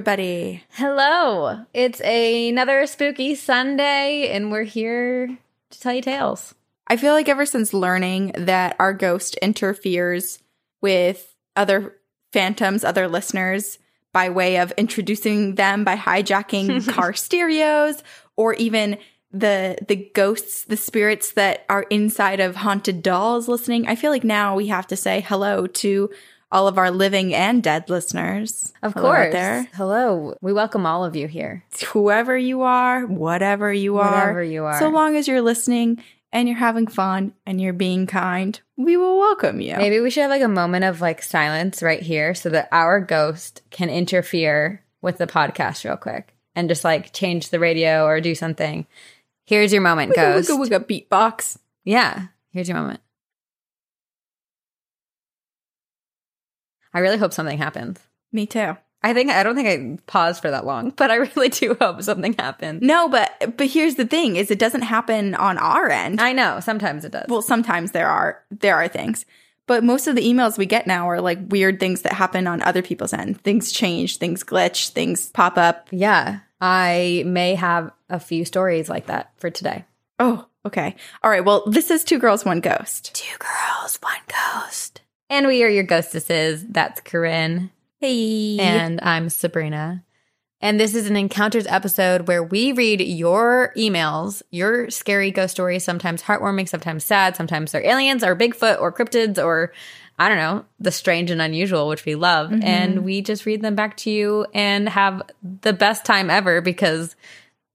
everybody. Hello. It's another spooky Sunday, and we're here to tell you tales. I feel like ever since learning that our ghost interferes with other phantoms, other listeners, by way of introducing them by hijacking car stereos or even the the ghosts, the spirits that are inside of haunted dolls listening. I feel like now we have to say hello to all of our living and dead listeners. Of Hello course. there. Hello. We welcome all of you here. Whoever you are, whatever you are, Whatever you are. so long as you're listening and you're having fun and you're being kind, we will welcome you. Maybe we should have like a moment of like silence right here so that our ghost can interfere with the podcast real quick and just like change the radio or do something. Here's your moment, Wigga, ghost. wigga, wigga, beatbox. Yeah. Here's your moment. I really hope something happens. Me too. I think I don't think I paused for that long, but I really do hope something happens. No, but but here's the thing: is it doesn't happen on our end. I know sometimes it does. well, sometimes there are there are things, but most of the emails we get now are like weird things that happen on other people's end. Things change, things glitch, things pop up. yeah, I may have a few stories like that for today. Oh, okay, all right. Well, this is two girls, one ghost. Two girls, one ghost, and we are your ghostesses. That's Corinne, Hey, and I'm Sabrina. And this is an encounters episode where we read your emails, your scary ghost stories, sometimes heartwarming, sometimes sad, sometimes they're aliens or Bigfoot or cryptids or I don't know, the strange and unusual, which we love. Mm-hmm. And we just read them back to you and have the best time ever because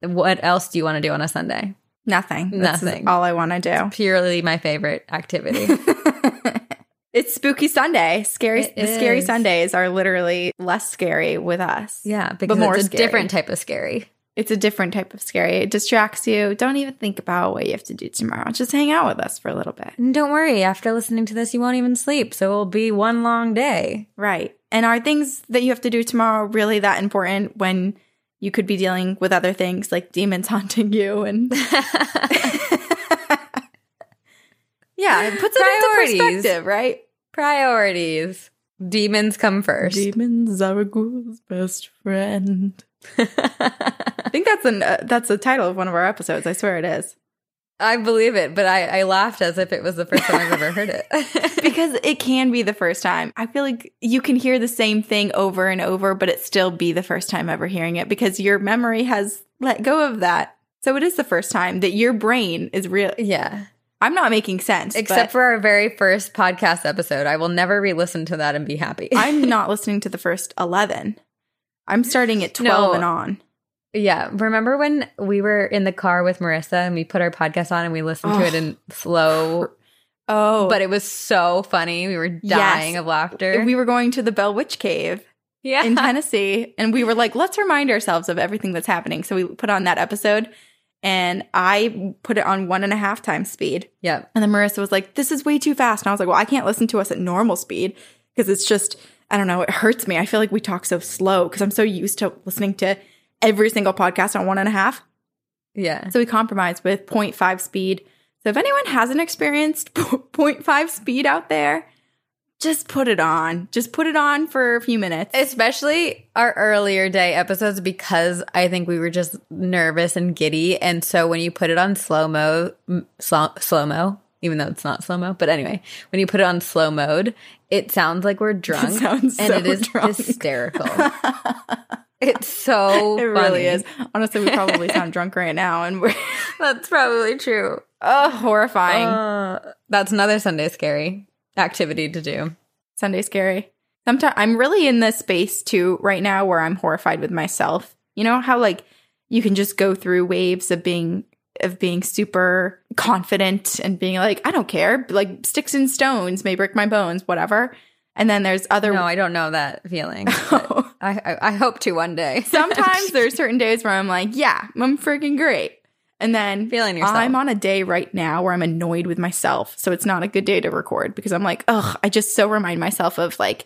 what else do you want to do on a Sunday? nothing. Nothing. all I want to do. Purely my favorite activity. It's spooky Sunday. Scary. It the scary. Sundays are literally less scary with us. yeah, because more it's a scary. different type of scary. It's a different type of scary. It distracts you. Don't even think about what you have to do tomorrow. Just hang out with us for a little bit. And don't worry, after listening to this, you won't even sleep. So it'll be one long day. Right. And are things that you have to do tomorrow really that important when you could be dealing with other things like demons haunting you and Yeah, it puts it into perspective, right? Priorities. Demons come first. Demons are ghoul's best friend. I think that's an uh, that's the title of one of our episodes. I swear it is. I believe it, but I, I laughed as if it was the first time I've ever heard it. because it can be the first time. I feel like you can hear the same thing over and over, but it still be the first time ever hearing it because your memory has let go of that. So it is the first time that your brain is real. yeah. I'm not making sense, Except for our very first podcast episode. I will never re listen to that and be happy. I'm not listening to the first 11. I'm starting at 12 No. and on. yeah. Remember when we were in the car with Marissa and we put our podcast on and we listened to Oh. it in slow, Oh, but it was so funny. We were dying Yes. of laughter. we were going to the Bell Witch Cave yeah. in Tennessee, and we were like, let's remind ourselves of everything that's happening. So we put on that episode, and I put it on one and a half times speed. Yeah. And then Marissa was like, this is way too fast. And I was like, well, I can't listen to us at normal speed because it's just, I don't know, it hurts me. I feel like we talk so slow because I'm so used to listening to every single podcast on one and a half. Yeah. So we compromised with 0.5 speed. So if anyone hasn't experienced 0.5 speed out there, just put it on. Just put it on for a few minutes. Especially our earlier day episodes because I think we were just nervous and giddy. And so when you put it on slow mo, slow, slow mo, even though it's not slow mo, but anyway, when you put it on slow mode, it sounds like we're drunk. sounds and it is drunk. hysterical. it's so it really is. Honestly, we probably sound drunk right now and we're That's probably true. oh horrifying. Uh, that's another Sunday scary activity to do. Sunday scary. Sometimes I'm really in this space too right now where I'm horrified with myself. You know how like you can just go through waves of being of being super confident and being like, I don't care, like sticks and stones may break my bones, whatever. And then there's other No, I don't know that feeling. I, I, I hope to one day. sometimes there's certain days where I'm like, yeah, I'm freaking great. And then Feeling yourself. I'm on a day right now where I'm annoyed with myself. So it's not a good day to record because I'm like, ugh, I just so remind myself of like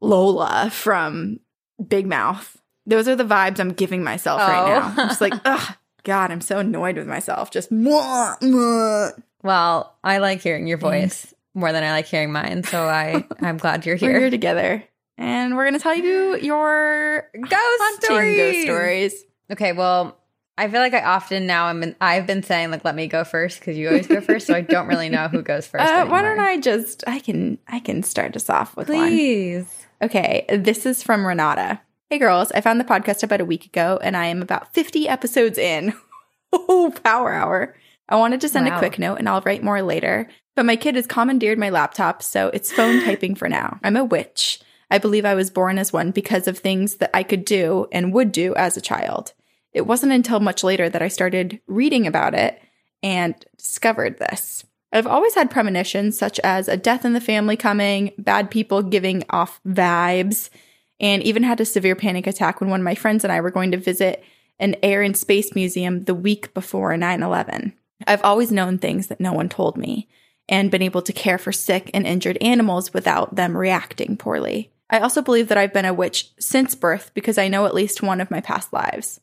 Lola from Big Mouth. Those are the vibes I'm giving myself right Oh. now. I'm just like, oh. ugh, God, I'm so annoyed with myself. Just mwah, mwah. Well, I like hearing your voice more than I like hearing mine, so I I'm glad you're We're here here. together. and we're gonna tell you your Ghost stories. ghost stories. Okay, well, I feel like I often now I'm in, I've been saying like let me go first because you always go first, so I don't really know who goes first. Uh, why don't. I just I can I can start us off with one. Please. Okay, this is from Renata. Hey girls, I found the podcast about a week ago and I am about 50 episodes in. Oh, power hour. I wanted to send Wow. a quick note and I'll write more later, but my kid has commandeered my laptop, so it's phone typing for now. I'm a witch. I believe I was born as one because of things that I could do and would do as a child. It wasn't until much later that I started reading about it and discovered this. I've always had premonitions such as a death in the family coming, bad people giving off vibes, and even had a severe panic attack when one of my friends and I were going to visit an air and space museum the week before 9 11. I've always known things that no one told me and been able to care for sick and injured animals without them reacting poorly. I also believe that I've been a witch since birth because I know at least one of my past lives.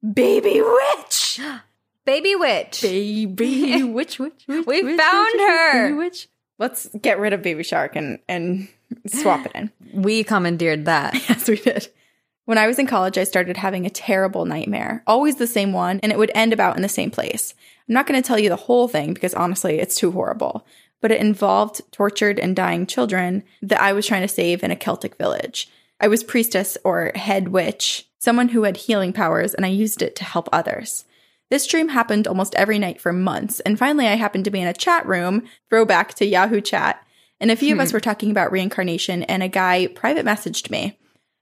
Baby witch! Baby witch. Baby witch, witch, witch. We witch, found witch, her. Baby witch. Let's get rid of Baby Shark and, and swap it in. we commandeered that. Yes, we did. When I was in college, I started having a terrible nightmare, always the same one, and it would end about in the same place. I'm not going to tell you the whole thing because honestly, it's too horrible, but it involved tortured and dying children that I was trying to save in a Celtic village. I was priestess or head witch, someone who had healing powers, and I used it to help others. This dream happened almost every night for months, and finally I happened to be in a chat room, throwback to Yahoo chat, and a few of us hmm. were talking about reincarnation, and a guy private messaged me.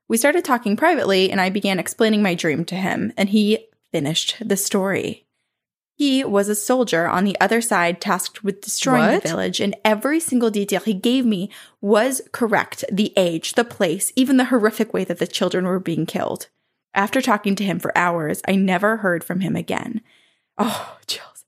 We started talking privately, and I began explaining my dream to him, and he finished the story. He was a soldier on the other side tasked with destroying What? the village, and every single detail he gave me was correct the age, the place, even the horrific way that the children were being killed. After talking to him for hours, I never heard from him again. Oh, chills.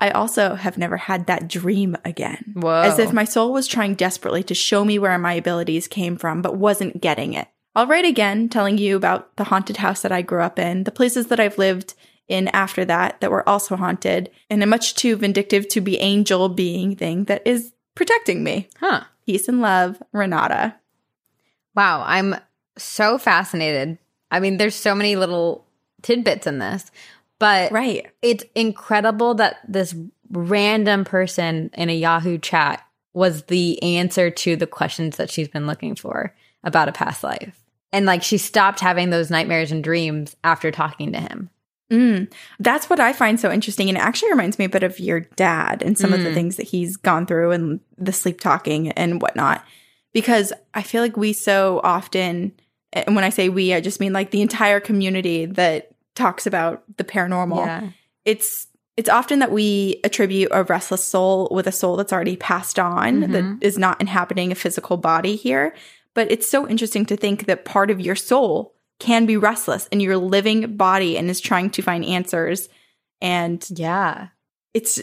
I also have never had that dream again. Whoa. As if my soul was trying desperately to show me where my abilities came from, but wasn't getting it. I'll write again, telling you about the haunted house that I grew up in, the places that I've lived in after that that were also haunted, and a much too vindictive to be angel being thing that is protecting me. Huh. Peace and love, Renata. Wow, I'm so fascinated. I mean, there's so many little tidbits in this, but Right. it's incredible that this random person in a Yahoo chat was the answer to the questions that she's been looking for about a past life. And like she stopped having those nightmares and dreams after talking to him. Mm, that's what I find so interesting. And it actually reminds me a bit of your dad and some of the Mm. things that he's gone through and the sleep talking and whatnot. Because I feel like we so often, and when I say we, I just mean like the entire community that talks about the paranormal. It's it's often that we attribute a restless soul with a soul that's already passed on that Mhm. is not inhabiting a physical body here. But it's so interesting to think that part of your soul can be restless in your living body and is trying to find answers. And Yeah. it's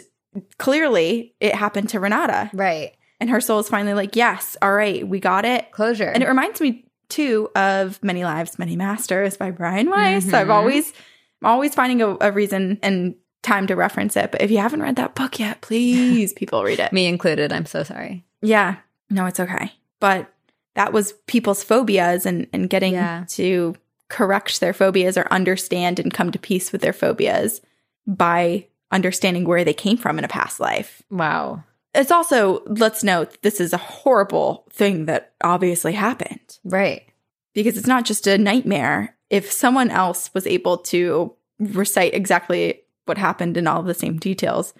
clearly it happened to Renata. Right. And her soul is finally like, yes, all right, we got it. Closure. And it reminds me too of Many Lives, Many Masters by Brian Weiss. I've Mhm. always I'm always finding a, a reason and time to reference it. But if you haven't read that book yet, please people read it. Me included. I'm so sorry. Yeah. No, it's okay. But that was people's phobias and, and getting Yeah. to correct their phobias or understand and come to peace with their phobias by understanding where they came from in a past life. Wow. It's also, let's note, this is a horrible thing that obviously happened Right. because it's not just a nightmare. If someone else was able to recite exactly what happened in all the same details,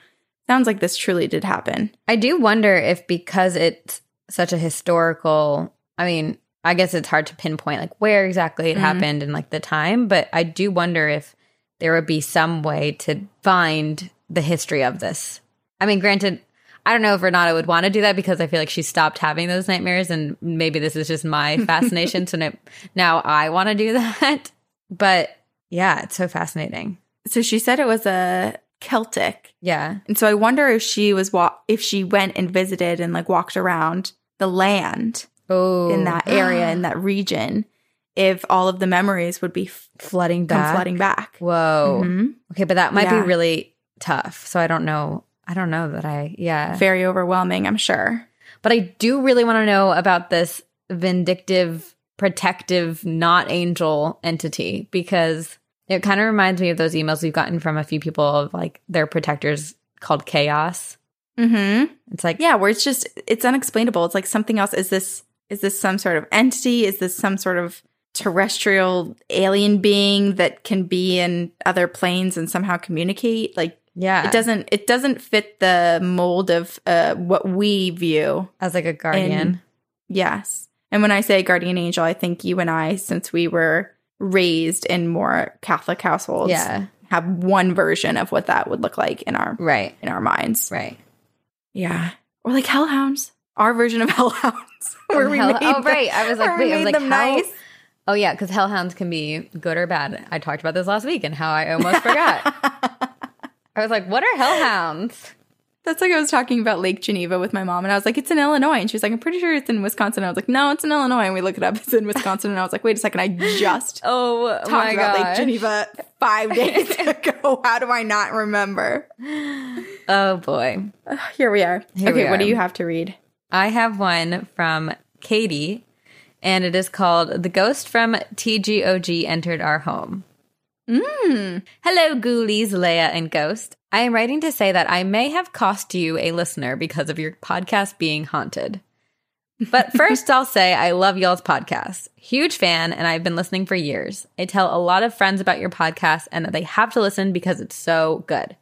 sounds like this truly did happen. I do wonder if because it's such a historical, I mean, I guess it's hard to pinpoint like where exactly it Mhm. happened and like the time, but I do wonder if there would be some way to find the history of this. I mean, granted, I don't know if Renata would want to do that because I feel like she stopped having those nightmares and maybe this is just my fascination. so now, now I want to do that. But yeah, it's so fascinating. So she said it was a Celtic Yeah. And so I wonder if she was wa- if she went and visited and like walked around the land Oh, in that area in that region, if all of the memories would be f- flooding back. flooding back. Whoa. Mhm. Okay, but that might Yeah. be really tough. So I don't know. I don't know that I, yeah. Very overwhelming, I'm sure. But I do really want to know about this vindictive, protective, not angel entity because it kind of reminds me of those emails we've gotten from a few people of like their protectors called chaos. Mm-hmm. It's like, Yeah, where it's just it's unexplainable. It's like something else. Is this is this some sort of entity? Is this some sort of terrestrial alien being that can be in other planes and somehow communicate? Like yeah, it doesn't it doesn't fit the mold of uh, what we view. as like a guardian. And- Yes. And when I say guardian angel, I think you and I, since we were raised in more Catholic households, yeah, have one version of what that would look like in our right, in our minds. right. Yeah. Or like hellhounds. Our version of hellhounds. where we Hell- made oh, them- right. I was like, wait, I was like, them how- nice. Oh yeah, because hellhounds can be good or bad. I talked about this last week and how I almost forgot. I was like, what are hellhounds? That's like I was talking about Lake Geneva with my mom, and I was like, it's in Illinois. And she was like, I'm pretty sure it's in Wisconsin. And I was like, no, it's in Illinois. And we look it up, it's in Wisconsin. And I was like, wait a second, I just Oh talked my about Lake. Geneva five days ago. How do I not remember? Oh boy. Here we are. Here okay, we what do you have to read? I have one from Katie, and it is called The Ghost from TGOG Entered Our Home. Mm. Hello, Ghoulies, Leia, and Ghost. I am writing to say that I may have cost you a listener because of your podcast being haunted. But first, I'll say I love y'all's podcast. Huge fan, and I've been listening for years. I tell a lot of friends about your podcast and that they have to listen because it's so good.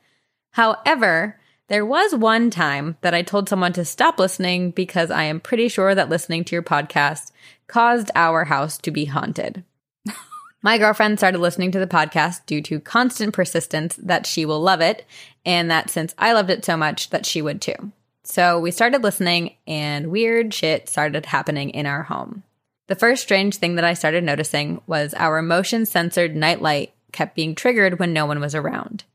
However, there was one time that I told someone to stop listening because I am pretty sure that listening to your podcast caused our house to be haunted. My girlfriend started listening to the podcast due to constant persistence that she will love it, and that since I loved it so much, that she would too. So we started listening, and weird shit started happening in our home. The first strange thing that I started noticing was our motion censored nightlight kept being triggered when no one was around.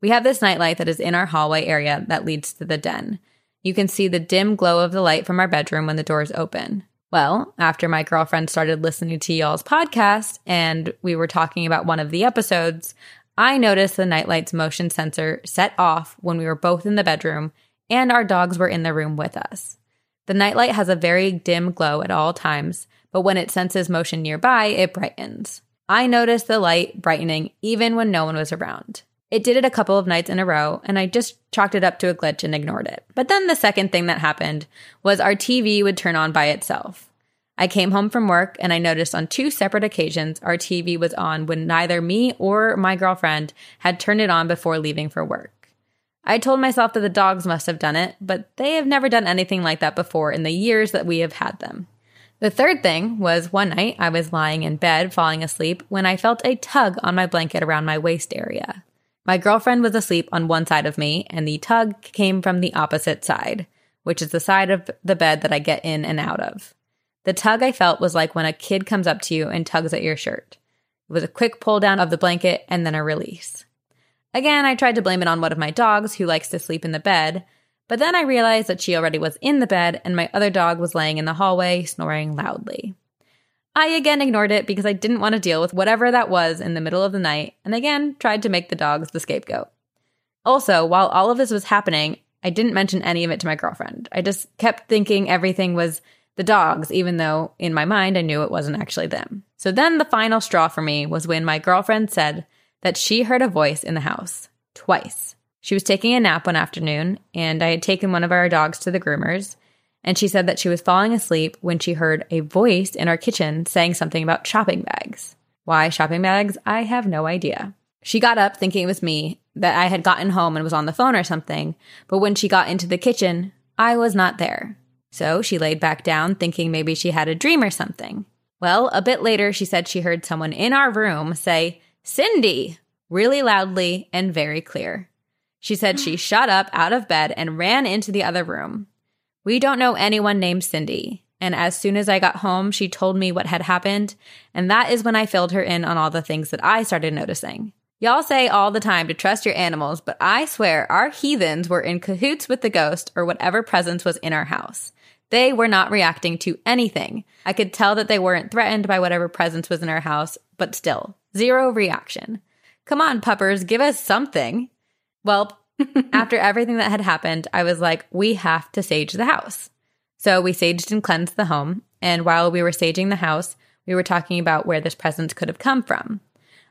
We have this nightlight that is in our hallway area that leads to the den. You can see the dim glow of the light from our bedroom when the doors open. Well, after my girlfriend started listening to y'all's podcast and we were talking about one of the episodes, I noticed the nightlight's motion sensor set off when we were both in the bedroom and our dogs were in the room with us. The nightlight has a very dim glow at all times, but when it senses motion nearby, it brightens. I noticed the light brightening even when no one was around. It did it a couple of nights in a row, and I just chalked it up to a glitch and ignored it. But then the second thing that happened was our TV would turn on by itself. I came home from work and I noticed on two separate occasions our TV was on when neither me or my girlfriend had turned it on before leaving for work. I told myself that the dogs must have done it, but they have never done anything like that before in the years that we have had them. The third thing was one night I was lying in bed falling asleep when I felt a tug on my blanket around my waist area. My girlfriend was asleep on one side of me, and the tug came from the opposite side, which is the side of the bed that I get in and out of. The tug I felt was like when a kid comes up to you and tugs at your shirt. It was a quick pull down of the blanket and then a release. Again, I tried to blame it on one of my dogs who likes to sleep in the bed, but then I realized that she already was in the bed and my other dog was laying in the hallway snoring loudly. I again ignored it because I didn't want to deal with whatever that was in the middle of the night and again tried to make the dogs the scapegoat. Also, while all of this was happening, I didn't mention any of it to my girlfriend. I just kept thinking everything was the dogs, even though in my mind I knew it wasn't actually them. So then the final straw for me was when my girlfriend said that she heard a voice in the house twice. She was taking a nap one afternoon, and I had taken one of our dogs to the groomers, and she said that she was falling asleep when she heard a voice in our kitchen saying something about shopping bags. Why shopping bags? I have no idea. She got up thinking it was me, that I had gotten home and was on the phone or something, but when she got into the kitchen, I was not there. So she laid back down thinking maybe she had a dream or something. Well, a bit later, she said she heard someone in our room say, Cindy, really loudly and very clear. She said she shot up out of bed and ran into the other room. We don't know anyone named Cindy. And as soon as I got home, she told me what had happened. And that is when I filled her in on all the things that I started noticing. Y'all say all the time to trust your animals, but I swear our heathens were in cahoots with the ghost or whatever presence was in our house. They were not reacting to anything. I could tell that they weren't threatened by whatever presence was in our house, but still, zero reaction. Come on, puppers, give us something. Well, after everything that had happened, I was like, we have to sage the house. So we saged and cleansed the home, and while we were saging the house, we were talking about where this presence could have come from.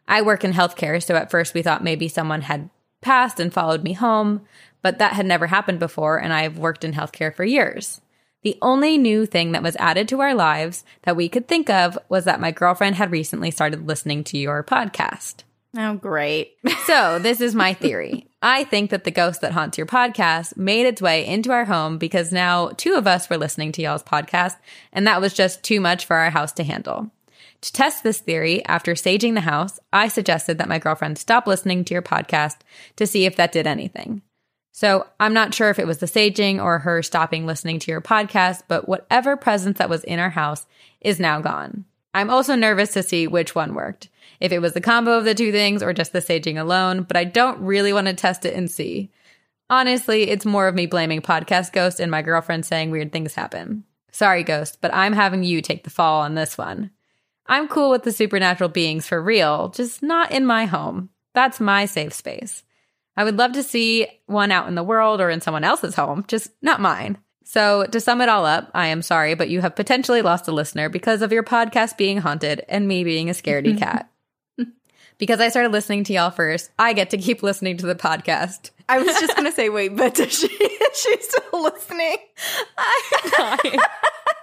I work in healthcare, so at first we thought maybe someone had passed and followed me home, but that had never happened before, and I've worked in healthcare for years. The only new thing that was added to our lives that we could think of was that my girlfriend had recently started listening to your podcast. Oh, great. So, this is my theory. I think that the ghost that haunts your podcast made its way into our home because now two of us were listening to y'all's podcast, and that was just too much for our house to handle. To test this theory, after saging the house, I suggested that my girlfriend stop listening to your podcast to see if that did anything. So I'm not sure if it was the saging or her stopping listening to your podcast, but whatever presence that was in our house is now gone. I'm also nervous to see which one worked, if it was the combo of the two things or just the saging alone, but I don't really want to test it and see. Honestly, it's more of me blaming Podcast Ghost and my girlfriend saying weird things happen. Sorry, Ghost, but I'm having you take the fall on this one. I'm cool with the supernatural beings for real, just not in my home. That's my safe space. I would love to see one out in the world or in someone else's home, just not mine. So, to sum it all up, I am sorry, but you have potentially lost a listener because of your podcast being haunted and me being a scaredy cat. Because I started listening to y'all first, I get to keep listening to the podcast. I was just gonna say, wait, but is she is she still listening? I'm dying.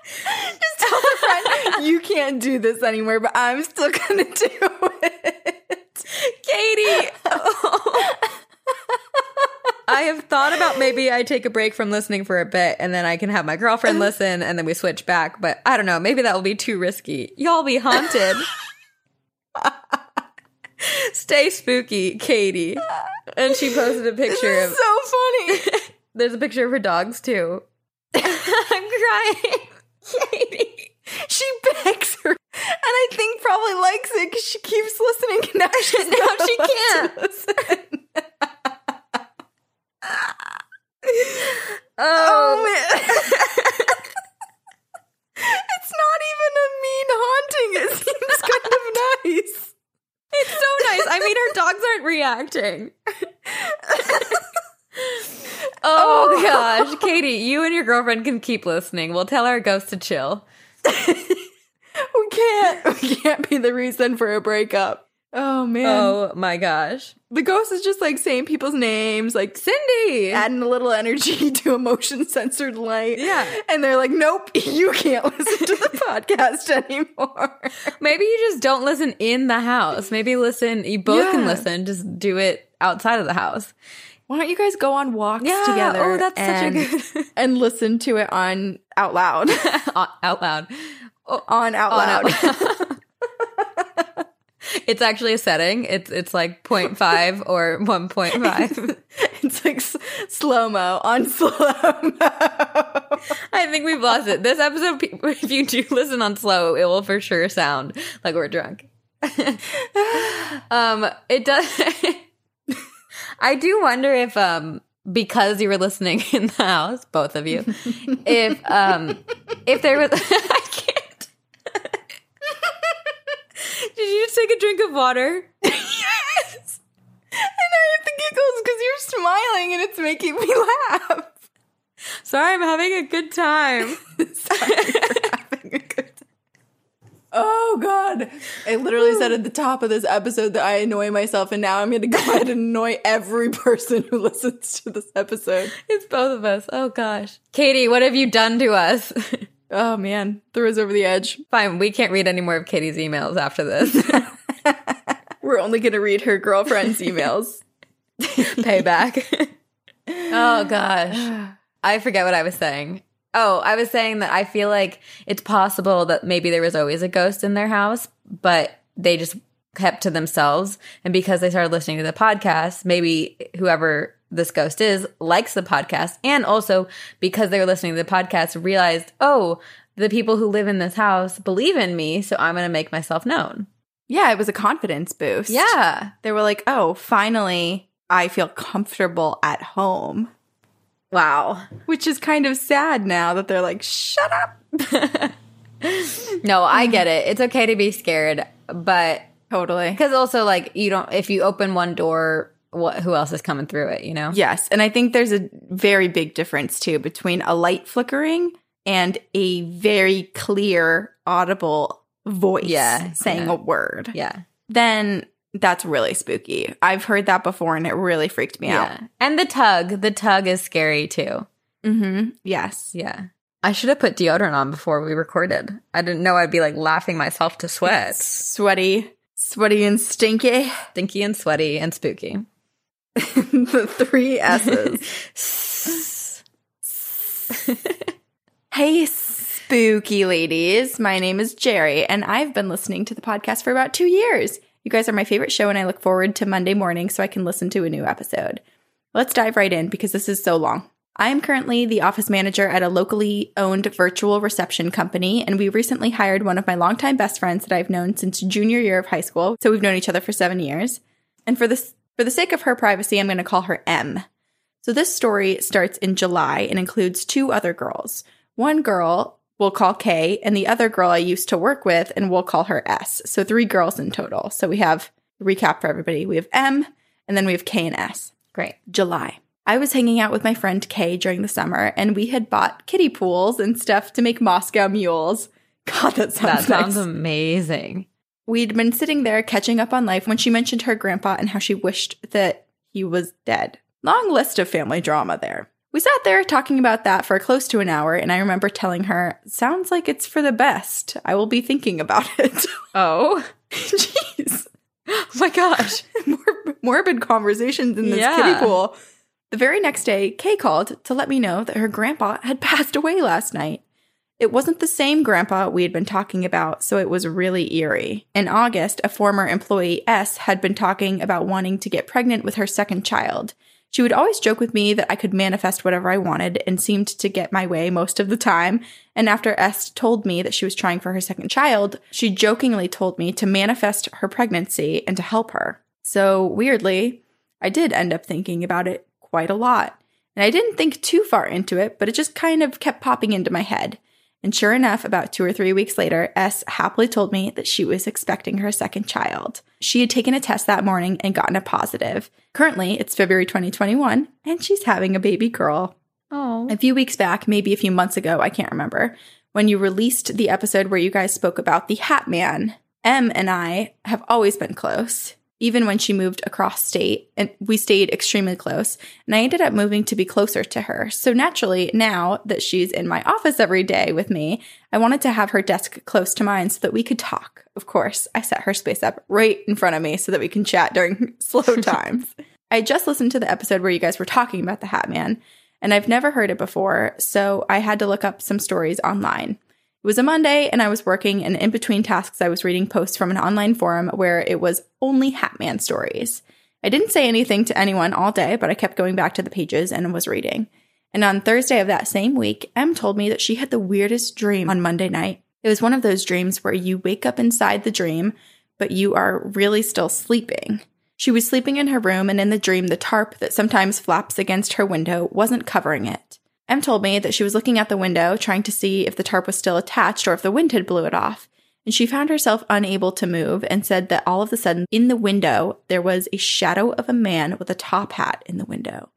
Just tell a friend you can't do this anymore, but I'm still gonna do it. Katie. I have thought about maybe I take a break from listening for a bit and then I can have my girlfriend listen and then we switch back. But I don't know. Maybe that will be too risky. Y'all be haunted. Stay spooky, Katie. And she posted a picture of. so funny. There's a picture of her dogs too. I'm crying. Katie. She begs her, and I think probably likes it because she keeps listening. And now she's Now she can't. Oh, Oh man. it's not even a mean haunting. It seems kind of nice. It's so nice. I mean, her dogs aren't reacting. Oh, oh gosh, Katie, you and your girlfriend can keep listening. We'll tell our ghost to chill. We can't. We can't be the reason for a breakup. Oh man. Oh my gosh, The ghost is just like saying people's names, like Cindy. adding a little energy to a motion censored light. Yeah. And they're like, nope, you can't listen to the podcast anymore. Maybe you just don't listen in the house. Maybe listen. You both can listen. Just do it outside of the house. Why don't you guys go on walks Yeah. together? Oh, that's and, such a good and listen to it on out loud. out loud. on out On loud. out- it's actually a setting. It's it's like 0.5 or 1.5. it's like s- slow mo on slow mo. I think we've lost it. This episode, if you do listen on slow, it will for sure sound like we're drunk. um, it does. I do wonder if, um, because you were listening in the house, both of you, if um, if there was, I can't. Did you just take a drink of water? yes. And I have the giggles because you're smiling and it's making me laugh. Sorry, I'm having a good time. Sorry having a good time. Oh God! I literally said at the top of this episode that I annoy myself, and now I'm going to go ahead and annoy every person who listens to this episode. It's both of us. Oh gosh, Katie, what have you done to us? Oh man, threw us over the edge. Fine, we can't read any more of Katie's emails after this. We're only going to read her girlfriend's emails. Payback. oh gosh. I forget what I was saying. Oh, I was saying that I feel like it's possible that maybe there was always a ghost in their house, but they just kept to themselves. And because they started listening to the podcast, maybe whoever this ghost is likes the podcast. And also because they were listening to the podcast, realized, oh, the people who live in this house believe in me. So I'm going to make myself known. Yeah, it was a confidence boost. Yeah. They were like, oh, finally, I feel comfortable at home. Wow. Which is kind of sad now that they're like, shut up. No, I get it. It's okay to be scared, but Totally. because also like you don't if you open one door, what who else is coming through it? You know? Yes. And I think there's a very big difference too between a light flickering and a very clear, audible voice Yeah, saying yeah. a word, Yeah. then that's really spooky. I've heard that before and it really freaked me out. And the tug. The tug is scary too. Mm-hmm. Yes. Yeah. I should have put deodorant on before we recorded. I didn't know I'd be like laughing myself to sweat. Sweaty, sweaty and stinky. Stinky and sweaty and spooky. the three S's. hey, spooky ladies. My name is Jerry, and I've been listening to the podcast for about two years. You guys are my favorite show, and I look forward to Monday morning so I can listen to a new episode. Let's dive right in because this is so long. I am currently the office manager at a locally owned virtual reception company, and we recently hired one of my longtime best friends that I've known since junior year of high school. So we've known each other for seven years. And for this, for the sake of her privacy, I'm going to call her M. So this story starts in July and includes two other girls. One girl we'll call K, and the other girl I used to work with, and we'll call her S. So three girls in total. So we have recap for everybody. We have M, and then we have K and S. Great. July. I was hanging out with my friend Kay during the summer, and we had bought kiddie pools and stuff to make Moscow mules. God, that sounds That sounds nice. amazing. We'd been sitting there catching up on life when she mentioned her grandpa and how she wished that he was dead. Long list of family drama there. We sat there talking about that for close to an hour, and I remember telling her, Sounds like it's for the best. I will be thinking about it. Oh. Jeez. Oh my gosh. Mor- morbid conversations in this Yeah. kiddie pool. The very next day, Kay called to let me know that her grandpa had passed away last night. It wasn't the same grandpa we had been talking about, so it was really eerie. In August, a former employee, S, had been talking about wanting to get pregnant with her second child. She would always joke with me that I could manifest whatever I wanted and seemed to get my way most of the time. And after S told me that she was trying for her second child, she jokingly told me to manifest her pregnancy and to help her. So, weirdly, I did end up thinking about it quite a lot. And I didn't think too far into it, but it just kind of kept popping into my head. And sure enough, about two or three weeks later, S happily told me that she was expecting her second child. She had taken a test that morning and gotten a positive. Currently, it's February 2021, and she's having a baby girl. Oh. A few weeks back, maybe a few months ago, I can't remember, when you released the episode where you guys spoke about the Hat Man, M and I have always been close. Even when she moved across state, and we stayed extremely close, and I ended up moving to be closer to her. So naturally, now that she's in my office every day with me, I wanted to have her desk close to mine so that we could talk. Of course, I set her space up right in front of me so that we can chat during slow times. I just listened to the episode where you guys were talking about the Hat Man, and I've never heard it before, so I had to look up some stories online. It was a Monday, and I was working, and in between tasks, I was reading posts from an online forum where it was only Hatman stories. I didn't say anything to anyone all day, but I kept going back to the pages and was reading. And on Thursday of that same week, Em told me that she had the weirdest dream on Monday night. It was one of those dreams where you wake up inside the dream, but you are really still sleeping. She was sleeping in her room, and in the dream, the tarp that sometimes flaps against her window wasn't covering it. Em told me that she was looking out the window, trying to see if the tarp was still attached or if the wind had blew it off. And she found herself unable to move and said that all of a sudden, in the window, there was a shadow of a man with a top hat in the window.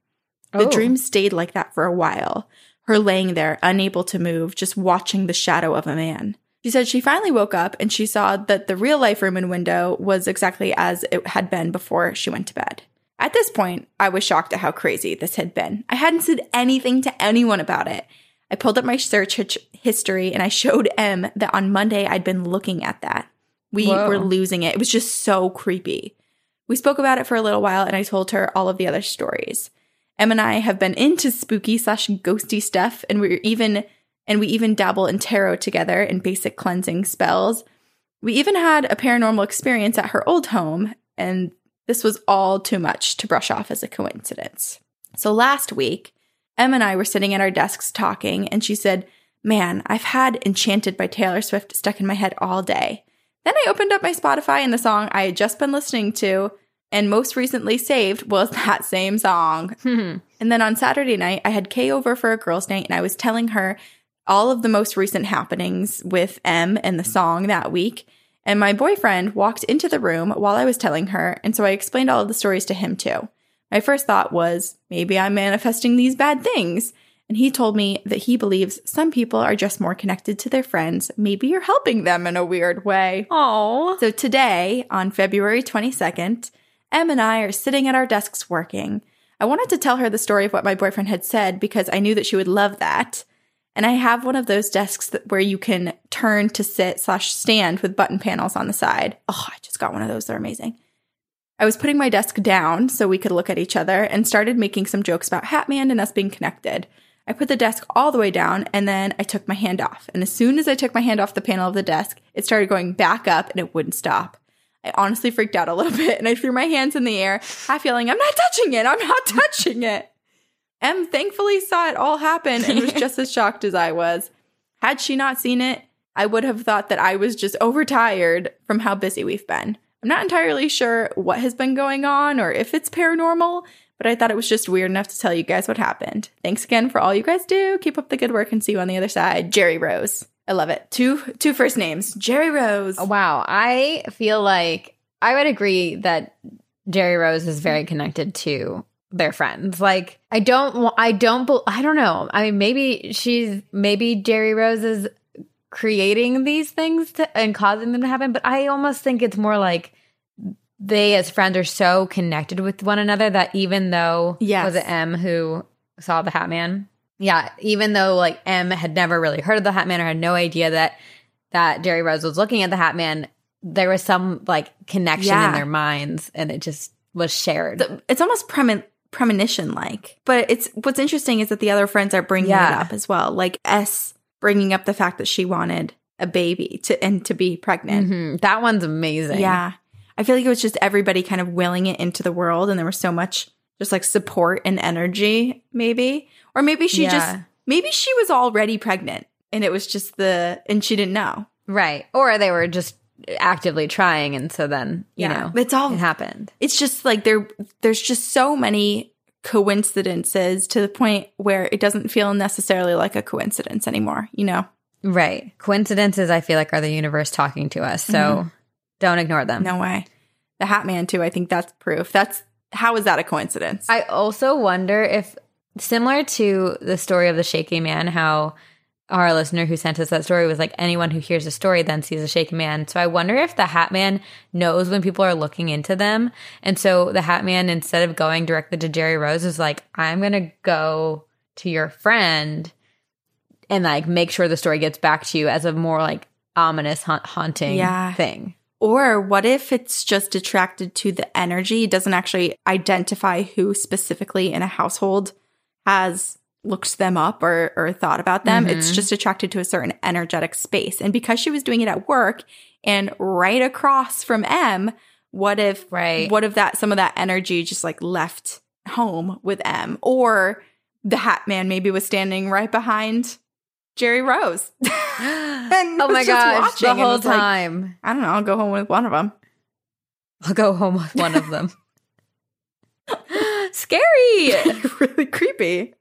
The Oh. dream stayed like that for a while, her laying there, unable to move, just watching the shadow of a man. She said she finally woke up and she saw that the real life room and window was exactly as it had been before she went to bed. At this point, I was shocked at how crazy this had been. I hadn't said anything to anyone about it. I pulled up my search history and I showed M that on Monday I'd been looking at that. We Whoa. were losing it. It was just so creepy. We spoke about it for a little while and I told her all of the other stories. Em and I have been into spooky slash ghosty stuff and we're even and we even dabble in tarot together and basic cleansing spells. We even had a paranormal experience at her old home, and this was all too much to brush off as a coincidence. So last week, Em and I were sitting at our desks talking, and she said, Man, I've had Enchanted by Taylor Swift stuck in my head all day. Then I opened up my Spotify, and the song I had just been listening to and most recently saved was that same song. Hmm. And then on Saturday night, I had Kay over for a girls' night, and I was telling her all of the most recent happenings with M and the song that week. And my boyfriend walked into the room while I was telling her, and so I explained all of the stories to him too. My first thought was, maybe I'm manifesting these bad things. And he told me that he believes some people are just more connected to their friends. Maybe you're helping them in a weird way. Oh. So today, on February 22nd, Em and I are sitting at our desks working. I wanted to tell her the story of what my boyfriend had said because I knew that she would love that. And I have one of those desks that, where you can turn to sit slash stand with button panels on the side. Oh, I just got one of those. They're amazing. I was putting my desk down so we could look at each other and started making some jokes about Hatman and us being connected. I put the desk all the way down and then I took my hand off. And as soon as I took my hand off the panel of the desk, it started going back up and it wouldn't stop. I honestly freaked out a little bit and I threw my hands in the air, half yelling, I'm not touching it. I'm not touching it. Em thankfully saw it all happen and was just as shocked as I was. Had she not seen it, I would have thought that I was just overtired from how busy we've been. I'm not entirely sure what has been going on or if it's paranormal, but I thought it was just weird enough to tell you guys what happened. Thanks again for all you guys do. Keep up the good work and see you on the other side. Jerry Rose. I love it. Two two first names. Jerry Rose. Oh, wow. I feel like I would agree that Jerry Rose is very connected to their friends. Like I don't I don't I don't know. I mean maybe she's maybe Jerry Rose is creating these things to, and causing them to happen, but I almost think it's more like they as friends are so connected with one another that even though Yes. was it M who saw the Hat Man? Yeah, even though like M had never really heard of the Hat Man or had no idea that that Jerry Rose was looking at the Hat Man, there was some like connection Yeah. in their minds, and it just was shared. It's almost premin- premonition like. But it's what's interesting is that the other friends are bringing Yeah. it up as well. Like S bringing up the fact that she wanted a baby to and to be pregnant. Mhm. That one's amazing. Yeah. I feel like it was just everybody kind of willing it into the world and there was so much just like support and energy maybe. Or maybe she just maybe she was already pregnant and it was just the and she didn't know. right. Or they were just actively trying, and so then you Yeah. know It's all it happened. it's just like there there's just so many coincidences to the point where it doesn't feel necessarily like a coincidence anymore, you know. Right. Coincidences, I feel like, are the universe talking to us. So mm-hmm. don't ignore them. No way. The Hat Man too, I think that's proof. That's how is that a coincidence? I also wonder if, similar to the story of the shaky man, how our listener who sent us that story was like, anyone who hears a story then sees a shaky man. So I wonder if the Hat Man knows when people are looking into them. And so the Hat Man, instead of going directly to Jerry Rose, is like, I'm going to go to your friend and like make sure the story gets back to you as a more like ominous, ha- haunting Yeah. thing. Or what if it's just attracted to the energy, doesn't actually identify who specifically in a household has looked them up or, or thought about them? It's Mhm. just attracted to a certain energetic space. And because she was doing it at work and right across from M, what if Right. what if that some of that energy just like left home with M? Or the Hat Man maybe was standing right behind Jerry Rose. And oh my gosh, the whole was like, time. I don't know. I'll go home with one of them. I'll go home with one of them. Scary. really creepy.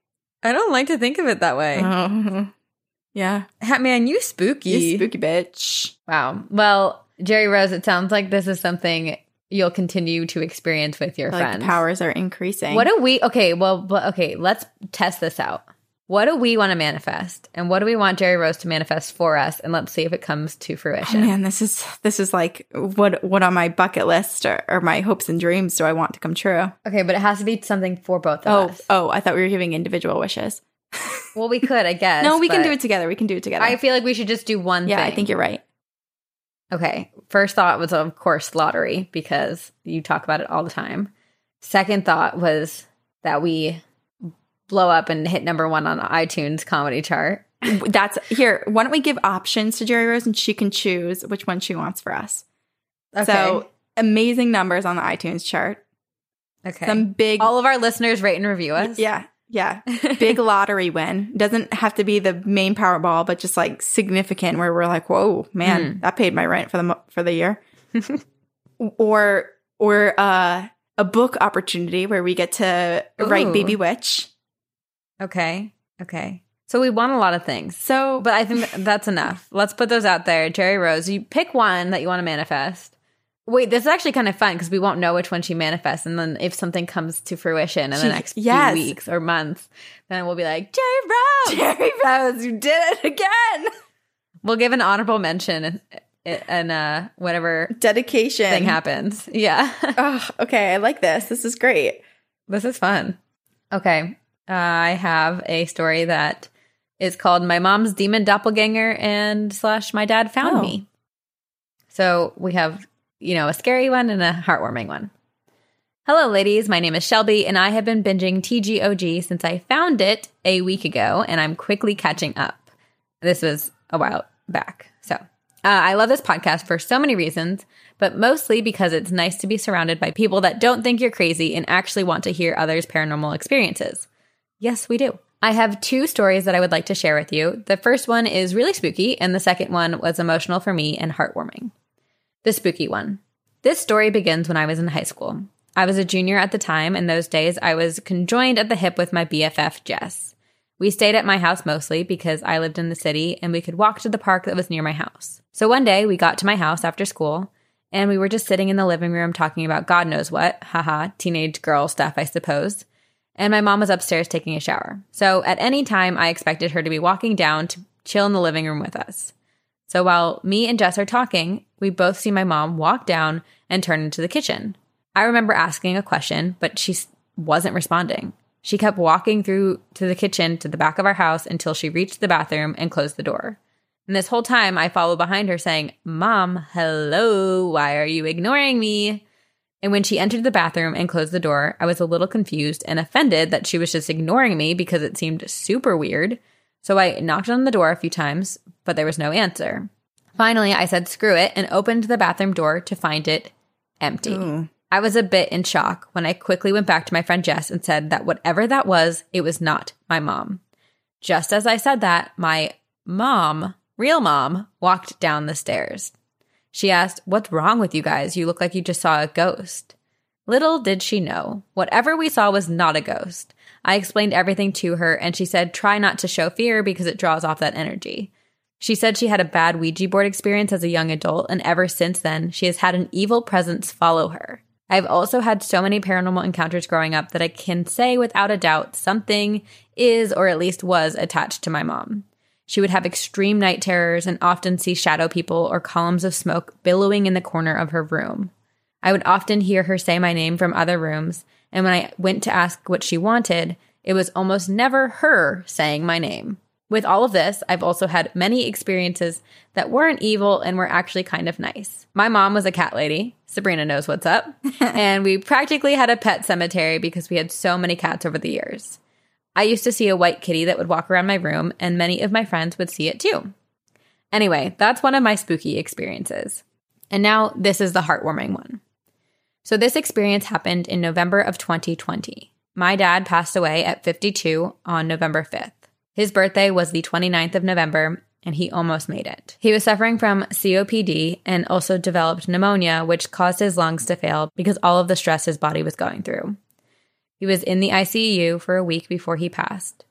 I don't like to think of it that way. Oh, yeah. Hat man, you spooky. You spooky bitch. wow. Well, Jerry Rose, it sounds like this is something you'll continue to experience with your Like friends. powers are increasing. What do we? Okay, well, but okay, let's test this out. What do we want to manifest, and what do we want Jerry Rose to manifest for us? And let's see if it comes to Oh, fruition. man, this is this is like what what on my bucket list or, or my hopes and dreams do I want to come true? okay, but it has to be something for both of Oh, us. oh, I thought we were giving individual wishes. Well, we could, I guess. no, we can do it together. We can do it together. I feel like we should just do one yeah, thing. I think you're right. Okay. First thought was, of course, lottery because you talk about it all the time. Second thought was that we blow up and hit number one on the iTunes comedy chart. That's here. Why don't we give options to Jerry Rose and she can choose which one she wants for us? Okay. So amazing numbers on the iTunes chart. okay. Some big all of our listeners rate and review us. Yeah, yeah. Big lottery win. Doesn't have to be the main Powerball, but just like significant where we're like, whoa, man, Hmm. that paid my rent for the for the year. or or uh, a book opportunity where we get to write Ooh. Baby Witch. Okay. Okay. So we want a lot of things. So, But I think that's enough. Let's put those out there. Jerry Rose, you pick one that you want to manifest. Wait, this is actually kind of fun because we won't know which one she manifests. And then if something comes to fruition in She- the next yes. few weeks or months, then we'll be like, Jerry Rose! Jerry Rose, you did it again. We'll give an honorable mention and, and uh, whatever Dedication. thing happens. Yeah. Oh, okay, I like this. This is great. This is fun. Okay. Uh, I have a story that is called My Mom's Demon Doppelganger and slash My Dad Found Oh. Me. So we have, you know, a scary one and a heartwarming one. Hello, ladies. My name is Shelby, and I have been binging TGOG since I found it a week ago, and I'm quickly catching up. This was a while back. So uh, I love this podcast for so many reasons, but mostly because it's nice to be surrounded by people that don't think you're crazy and actually want to hear others' paranormal experiences. Yes, we do. I have two stories that I would like to share with you. The first one is really spooky, and the second one was emotional for me and heartwarming. The spooky one. This story begins when I was in high school. I was a junior at the time, and those days I was conjoined at the hip with my BFF, Jess. We stayed at my house mostly because I lived in the city and we could walk to the park that was near my house. So one day we got to my house after school and we were just sitting in the living room talking about God knows what, haha, teenage girl stuff, I suppose. And my mom was upstairs taking a shower. So at any time, I expected her to be walking down to chill in the living room with us. So while me and Jess are talking, we both see my mom walk down and turn into the kitchen. I remember asking a question, but she wasn't responding. She kept walking through to the kitchen to the back of our house until she reached the bathroom and closed the door. And this whole time, I followed behind her saying, Mom, hello, why are you ignoring me? And when she entered the bathroom and closed the door, I was a little confused and offended that she was just ignoring me because it seemed super weird. So I knocked on the door a few times, but there was no answer. Finally, I said screw it and opened the bathroom door to find it empty. Ooh. I was a bit in shock when I quickly went back to my friend Jess and said that whatever that was, it was not my mom. Just as I said that, my mom, real mom, walked down the stairs. She asked, What's wrong with you guys? You look like you just saw a ghost. Little did she know, whatever we saw was not a ghost. I explained everything to her, and she said, Try not to show fear because it draws off that energy. She said she had a bad Ouija board experience as a young adult, and ever since then, she has had an evil presence follow her. I've also had so many paranormal encounters growing up that I can say without a doubt something is, or at least was, attached to my mom. She would have extreme night terrors and often see shadow people or columns of smoke billowing in the corner of her room. I would often hear her say my name from other rooms, and when I went to ask what she wanted, it was almost never her saying my name. With all of this, I've also had many experiences that weren't evil and were actually kind of nice. My mom was a cat lady. Sabrina knows what's up. and we practically had a pet cemetery because we had so many cats over the years. I used to see a white kitty that would walk around my room, and many of my friends would see it too. Anyway, that's one of my spooky experiences. And now this is the heartwarming one. So, this experience happened in November of 2020. My dad passed away at 52 on November 5th. His birthday was the 29th of November, and he almost made it. He was suffering from COPD and also developed pneumonia, which caused his lungs to fail because all of the stress his body was going through. He was in the ICU for a week before he passed.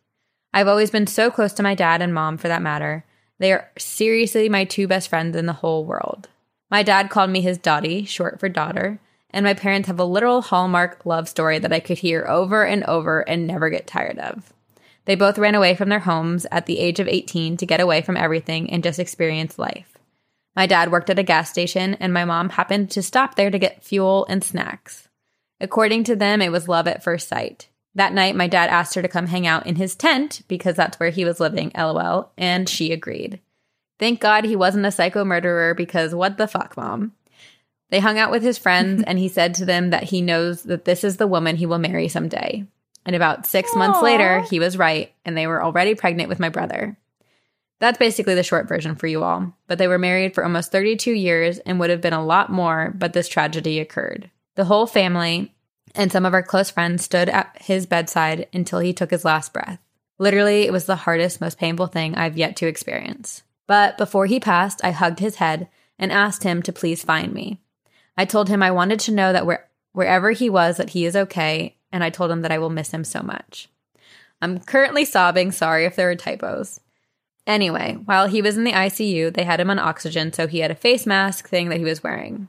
I've always been so close to my dad and mom for that matter. They are seriously my two best friends in the whole world. My dad called me his Dottie, short for daughter, and my parents have a literal hallmark love story that I could hear over and over and never get tired of. They both ran away from their homes at the age of 18 to get away from everything and just experience life. My dad worked at a gas station, and my mom happened to stop there to get fuel and snacks. According to them, it was love at first sight. That night, my dad asked her to come hang out in his tent because that's where he was living, lol, and she agreed. Thank God he wasn't a psycho murderer because what the fuck, mom? They hung out with his friends, and he said to them that he knows that this is the woman he will marry someday. And about six months later, he was right, and they were already pregnant with my brother. That's basically the short version for you all. But they were married for almost 32 years and would have been a lot more, but this tragedy occurred. The whole family and some of our close friends stood at his bedside until he took his last breath. Literally, it was the hardest, most painful thing I've yet to experience. But before he passed, I hugged his head and asked him to please find me. I told him I wanted to know that where, wherever he was that he is okay, and I told him that I will miss him so much. I'm currently sobbing, sorry if there are typos. Anyway, while he was in the ICU, they had him on oxygen, so he had a face mask thing that he was wearing.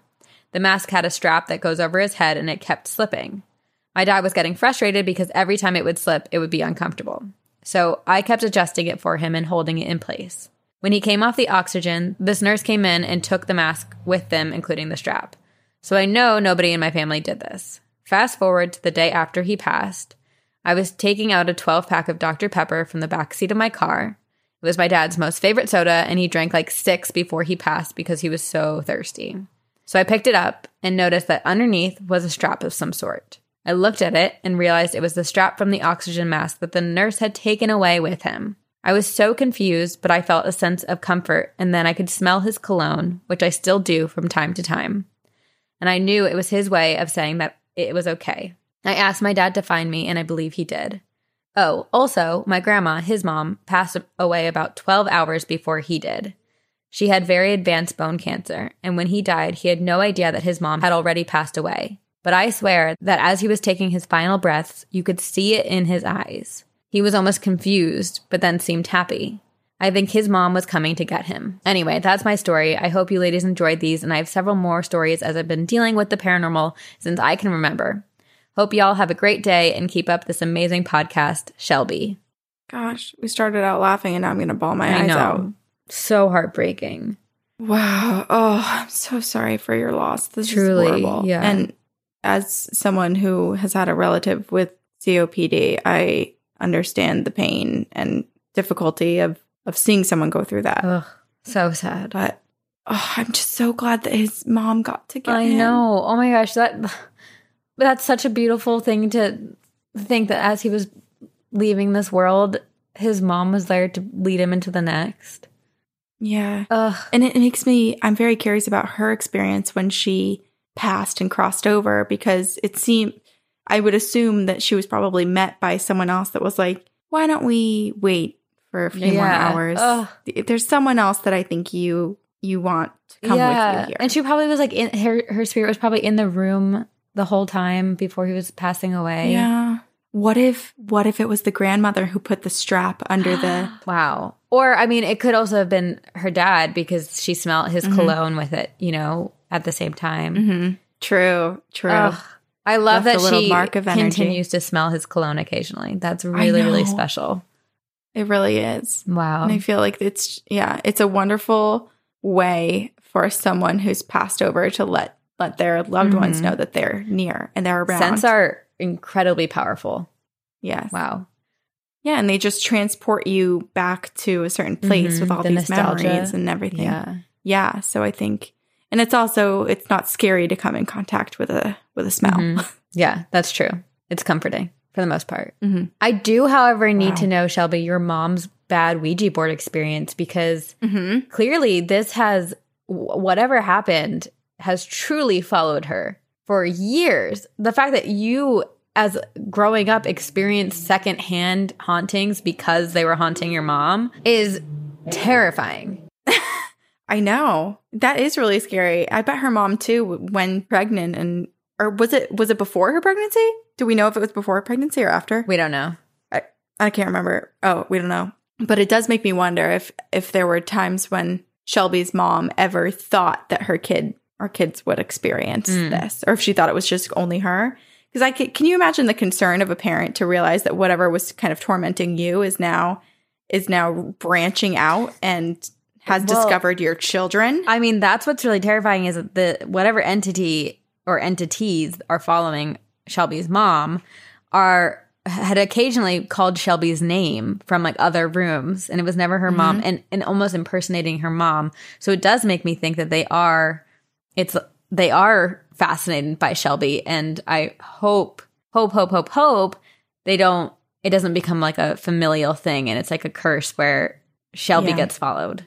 The mask had a strap that goes over his head and it kept slipping. My dad was getting frustrated because every time it would slip, it would be uncomfortable. So I kept adjusting it for him and holding it in place. When he came off the oxygen, this nurse came in and took the mask with them, including the strap. So I know nobody in my family did this. Fast forward to the day after he passed. I was taking out a 12 pack of Dr. Pepper from the back seat of my car. It was my dad's most favorite soda, and he drank like six before he passed because he was so thirsty. So I picked it up and noticed that underneath was a strap of some sort. I looked at it and realized it was the strap from the oxygen mask that the nurse had taken away with him. I was so confused, but I felt a sense of comfort, and then I could smell his cologne, which I still do from time to time. And I knew it was his way of saying that it was okay. I asked my dad to find me, and I believe he did. Oh, also, my grandma, his mom, passed away about 12 hours before he did. She had very advanced bone cancer, and when he died, he had no idea that his mom had already passed away. But I swear that as he was taking his final breaths, you could see it in his eyes. He was almost confused, but then seemed happy. I think his mom was coming to get him. Anyway, that's my story. I hope you ladies enjoyed these, and I have several more stories as I've been dealing with the paranormal since I can remember. Hope y'all have a great day and keep up this amazing podcast, Shelby. Gosh, we started out laughing and now I'm going to ball my I eyes know. out. So heartbreaking. Wow. Oh, I'm so sorry for your loss. This Truly, is horrible. yeah. And as someone who has had a relative with COPD, I understand the pain and difficulty of of seeing someone go through that. Ugh, so sad. But oh, I'm just so glad that his mom got to get I him. know. Oh my gosh, that that's such a beautiful thing to think that as he was leaving this world, his mom was there to lead him into the next. Yeah. Ugh. And it makes me, I'm very curious about her experience when she passed and crossed over because it seemed, I would assume that she was probably met by someone else that was like, why don't we wait for a few more hours? Ugh. There's someone else that I think you, you want to come with you here. And she probably was like in her her spirit was probably in the room the whole time before he was passing away. yeah. What if, what if it was the grandmother who put the strap under the, Wow. Or I mean, it could also have been her dad because she smelled his Mm-hmm. cologne with it, you know, at the same time. Mhm. true, true. Ugh. I love Left that she mark of energy. continues to smell his cologne occasionally. That's really, really special. It really is. Wow. And I feel like it's yeah, it's a wonderful way for someone who's passed over to let let their loved ones Mhm. know that they're near and they're around. Scents are incredibly powerful. yes. Wow. Yeah, and they just transport you back to a certain place Mhm. with all The these nostalgia. memories and everything. Yeah. Yeah, so I think and it's also it's not scary to come in contact with a with a smell. Mhm. Yeah, that's true. It's comforting for the most part. Mhm. I do, however, need Wow. to know, Shelby, your mom's bad Ouija board experience because Mhm. clearly this has whatever happened has truly followed her for years. The fact that you as growing up experienced secondhand hauntings because they were haunting your mom is terrifying. I know. That is really scary. I bet her mom too when pregnant and or was it was it before her pregnancy? Do we know if it was before pregnancy or after? We don't know. I, I can't remember. Oh, we don't know. But it does make me wonder if if there were times when Shelby's mom ever thought that her kid or kids would experience Mm. this, or if she thought it was just only her. Because I can, can you imagine the concern of a parent to realize that whatever was kind of tormenting you is now is now branching out and has Well- discovered your children. I mean, that's what's really terrifying is that the whatever entity or entities are following Shelby's mom are had occasionally called Shelby's name from like other rooms and it was never her mm-hmm. mom and and almost impersonating her mom. So it does make me think that they are it's they are fascinated by Shelby and I hope hope hope hope hope they don't it doesn't become like a familial thing and it's like a curse where Shelby Yeah. gets followed.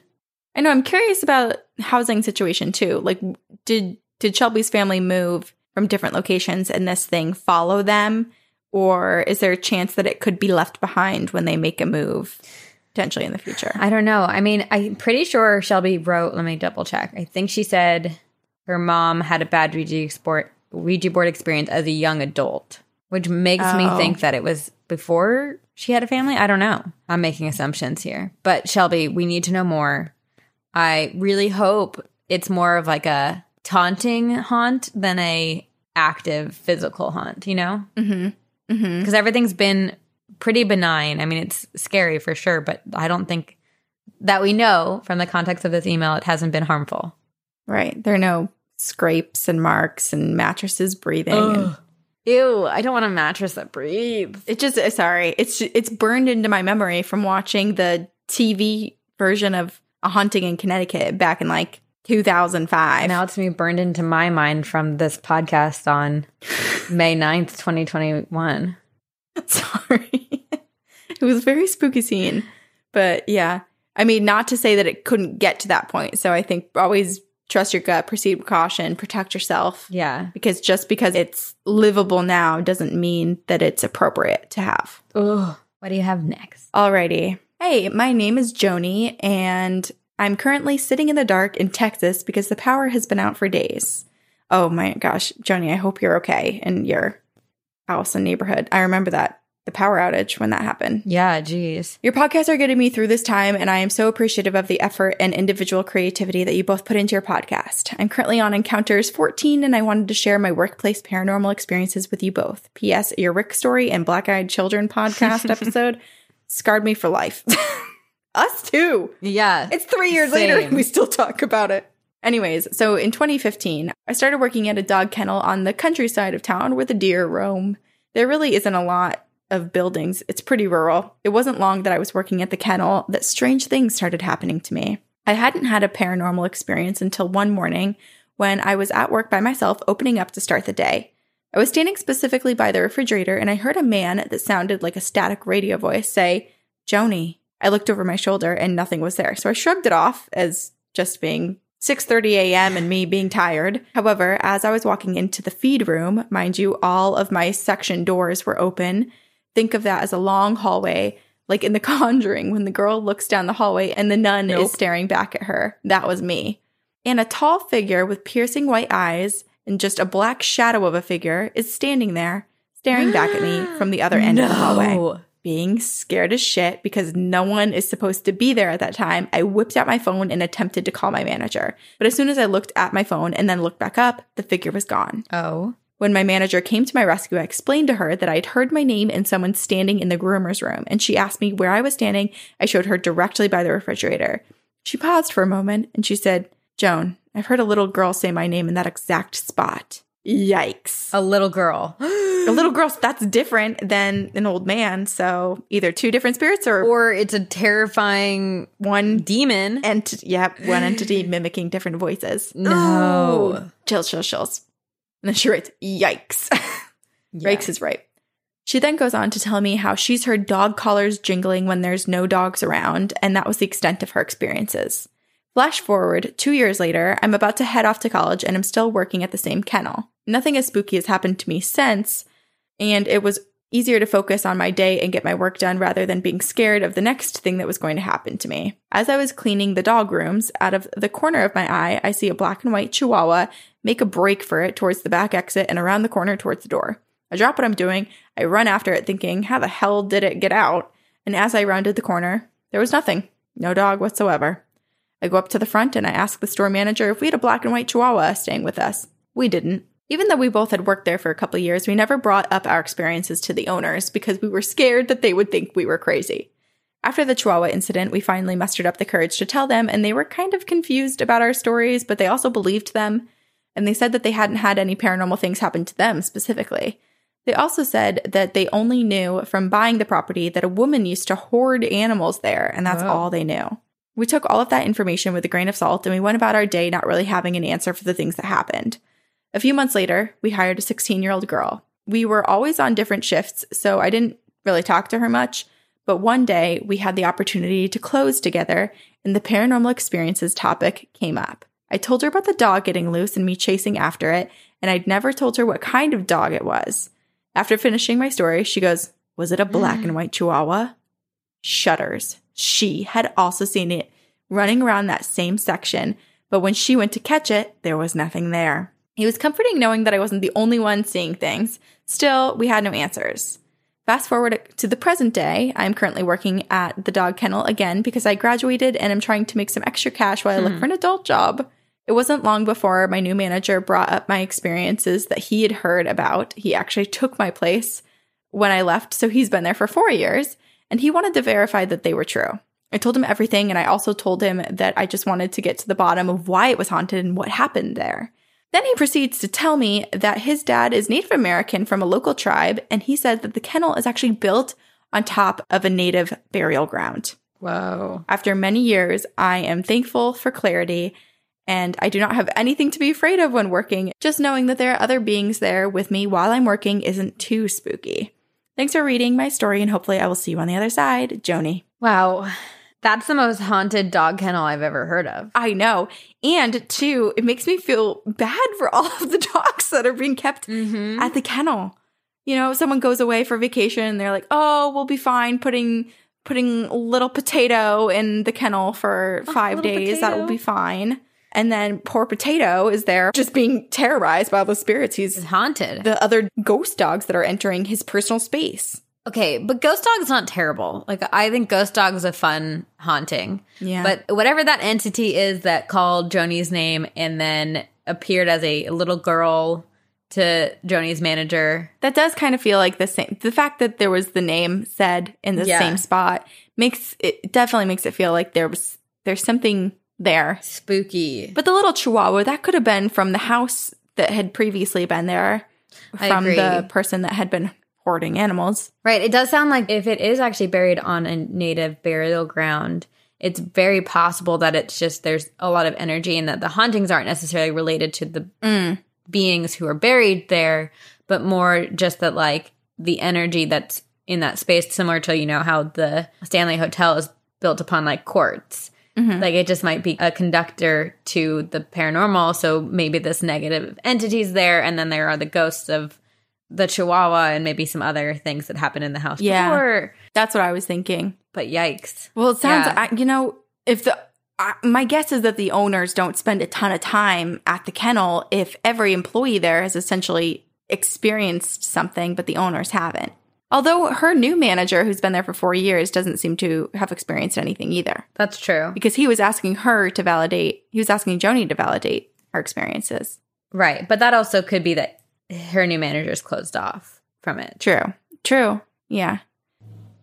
I know I'm curious about housing situation too. Like did did Shelby's family move from different locations and this thing follow them or is there a chance that it could be left behind when they make a move potentially in the future? I don't know. I mean, I'm pretty sure Shelby wrote, let me double check. I think she said her mom had a bad Ouija, sport, Ouija board experience as a young adult, which makes me Oh. think that it was before she had a family. I don't know. I'm making assumptions here. But Shelby, we need to know more. I really hope it's more of like a taunting haunt than a active physical haunt, you know? Mm-hmm. Mm-hmm. Because everything's been pretty benign. I mean, it's scary for sure, but I don't think that we know from the context of this email, it hasn't been harmful. Right. There are no scrapes and marks and mattresses breathing. And Ew, I don't want a mattress that breathes. it just uh, sorry, it's it's burned into my memory from watching the TV version of A Haunting in Connecticut back in like 2005. Now it's me burned into my mind from this podcast on May 9th, 2021. Sorry. it was a very spooky scene. But yeah, I mean, not to say that it couldn't get to that point. So I think always trust your gut, proceed with caution, protect yourself. Yeah. Because just because it's livable now doesn't mean that it's appropriate to have. Ugh. What do you have next? Alrighty. Hey, my name is Joni, and I'm currently sitting in the dark in Texas because the power has been out for days. Oh my gosh, Joni, I hope you're okay in your house and neighborhood. I remember that, the power outage when that happened. Yeah, geez. Your podcasts are getting me through this time, and I am so appreciative of the effort and individual creativity that you both put into your podcast. I'm currently on Encounters 14, and I wanted to share my workplace paranormal experiences with you both. P.S. Your Rick Story and Black Eyed Children podcast episode scarred me for life. Us too. Yeah. It's three years later, and we still talk about it. Anyways, so in 2015, I started working at a dog kennel on the countryside of town where the deer roam. There really isn't a lot of buildings. It's pretty rural. It wasn't long that I was working at the kennel that strange things started happening to me. I hadn't had a paranormal experience until one morning when I was at work by myself opening up to start the day. I was standing specifically by the refrigerator and I heard a man that sounded like a static radio voice say, Joni. I looked over my shoulder and nothing was there. So I shrugged it off as just being 6:30 a.m. and me being tired. However, as I was walking into the feed room, mind you, all of my section doors were open. Think of that as a long hallway, like in The Conjuring when the girl looks down the hallway and the nun Nope. is staring back at her. That was me. And a tall figure with piercing white eyes and just a black shadow of a figure is standing there, staring back at me from the other end of the hallway being scared as shit because no one is supposed to be there at that time, I whipped out my phone and attempted to call my manager. But as soon as I looked at my phone and then looked back up, the figure was gone. Oh. When my manager came to my rescue, I explained to her that I had heard my name and someone standing in the groomer's room, and she asked me where I was standing. I showed her directly by the refrigerator. She paused for a moment and she said, Joan, I've heard a little girl say my name in that exact spot. Yikes. A little girl. A little girl, that's different than an old man. So either two different spirits or or it's a terrifying one demon. ent- yep, one entity mimicking different voices. No. Ooh. Chills, chills, chills. And then she writes, yikes. Yeah. Yikes is right. She then goes on to tell me how she's heard dog collars jingling when there's no dogs around, and that was the extent of her experiences. Flash forward two years later, I'm about to head off to college and I'm still working at the same kennel. Nothing as spooky has happened to me since, and it was easier to focus on my day and get my work done rather than being scared of the next thing that was going to happen to me. As I was cleaning the dog rooms, out of the corner of my eye, I see a black and white chihuahua make a break for it towards the back exit and around the corner towards the door. I drop what I'm doing, I run after it thinking, how the hell did it get out? And as I rounded the corner, there was nothing. No dog whatsoever. I go up to the front and I ask the store manager if we had a black and white chihuahua staying with us. We didn't. Even though we both had worked there for a couple of years, we never brought up our experiences to the owners because we were scared that they would think we were crazy. After the chihuahua incident, we finally mustered up the courage to tell them, and they were kind of confused about our stories, but they also believed them. And they said that they hadn't had any paranormal things happen to them specifically. They also said that they only knew from buying the property that a woman used to hoard animals there, and that's Whoa. all they knew. We took all of that information with a grain of salt and we went about our day not really having an answer for the things that happened. A few months later, we hired a 16 year old girl. We were always on different shifts, so I didn't really talk to her much. But one day, we had the opportunity to close together, and the paranormal experiences topic came up. I told her about the dog getting loose and me chasing after it, and I'd never told her what kind of dog it was. After finishing my story, she goes, Was it a black and mm. white chihuahua? Shudders. She had also seen it running around that same section, but when she went to catch it, there was nothing there. It was comforting knowing that I wasn't the only one seeing things. Still, we had no answers. Fast forward to the present day, I'm currently working at the dog kennel again because I graduated and I'm trying to make some extra cash while I look hmm. for an adult job. It wasn't long before my new manager brought up my experiences that he had heard about. He actually took my place when I left, so he's been there for four years, and he wanted to verify that they were true. I told him everything, and I also told him that I just wanted to get to the bottom of why it was haunted and what happened there. Then he proceeds to tell me that his dad is Native American from a local tribe, and he said that the kennel is actually built on top of a native burial ground. Whoa. After many years, I am thankful for clarity, and I do not have anything to be afraid of when working. Just knowing that there are other beings there with me while I'm working isn't too spooky. Thanks for reading my story, and hopefully, I will see you on the other side, Joni. Wow. That's the most haunted dog kennel I've ever heard of. I know. And two, it makes me feel bad for all of the dogs that are being kept Mm-hmm. at the kennel. You know, someone goes away for vacation and they're like, "Oh, we'll be fine putting putting little potato in the kennel for 5 little days. That will be fine." And then poor potato is there just being terrorized by all the spirits. It's He's haunted. the other ghost dogs that are entering his personal space. Okay, but ghost dog is not terrible. Like I think ghost dog is a fun haunting. Yeah. But whatever that entity is that called Joni's name and then appeared as a little girl to Joni's manager. That does kind of feel like the same. The fact that there was the name said in the Yeah. same spot makes it definitely makes it feel like there was there's something there. Spooky. But the little chihuahua that could have been from the house that had previously been there from the person that had been hoarding animals. Right. It does sound like if it is actually buried on a native burial ground, it's very possible that it's just there's a lot of energy and that the hauntings aren't necessarily related to the Mm. beings who are buried there, but more just that like the energy that's in that space, similar to, you know, how the Stanley Hotel is built upon like quartz. Mhm. Like it just might be a conductor to the paranormal. So maybe this negative entity's there, and then there are the ghosts of the Chihuahua and maybe some other things that happened in the house Yeah. before. That's what I was thinking. But yikes. Well, it sounds, Yeah. I, you know, if the, I, my guess is that the owners don't spend a ton of time at the kennel if every employee there has essentially experienced something, but the owners haven't. Although her new manager, who's been there for four years, doesn't seem to have experienced anything either, That's true. because he was asking her to validate, he was asking Joni to validate her experiences. Right. But that also could be that her new manager's closed off from it. True. True. Yeah.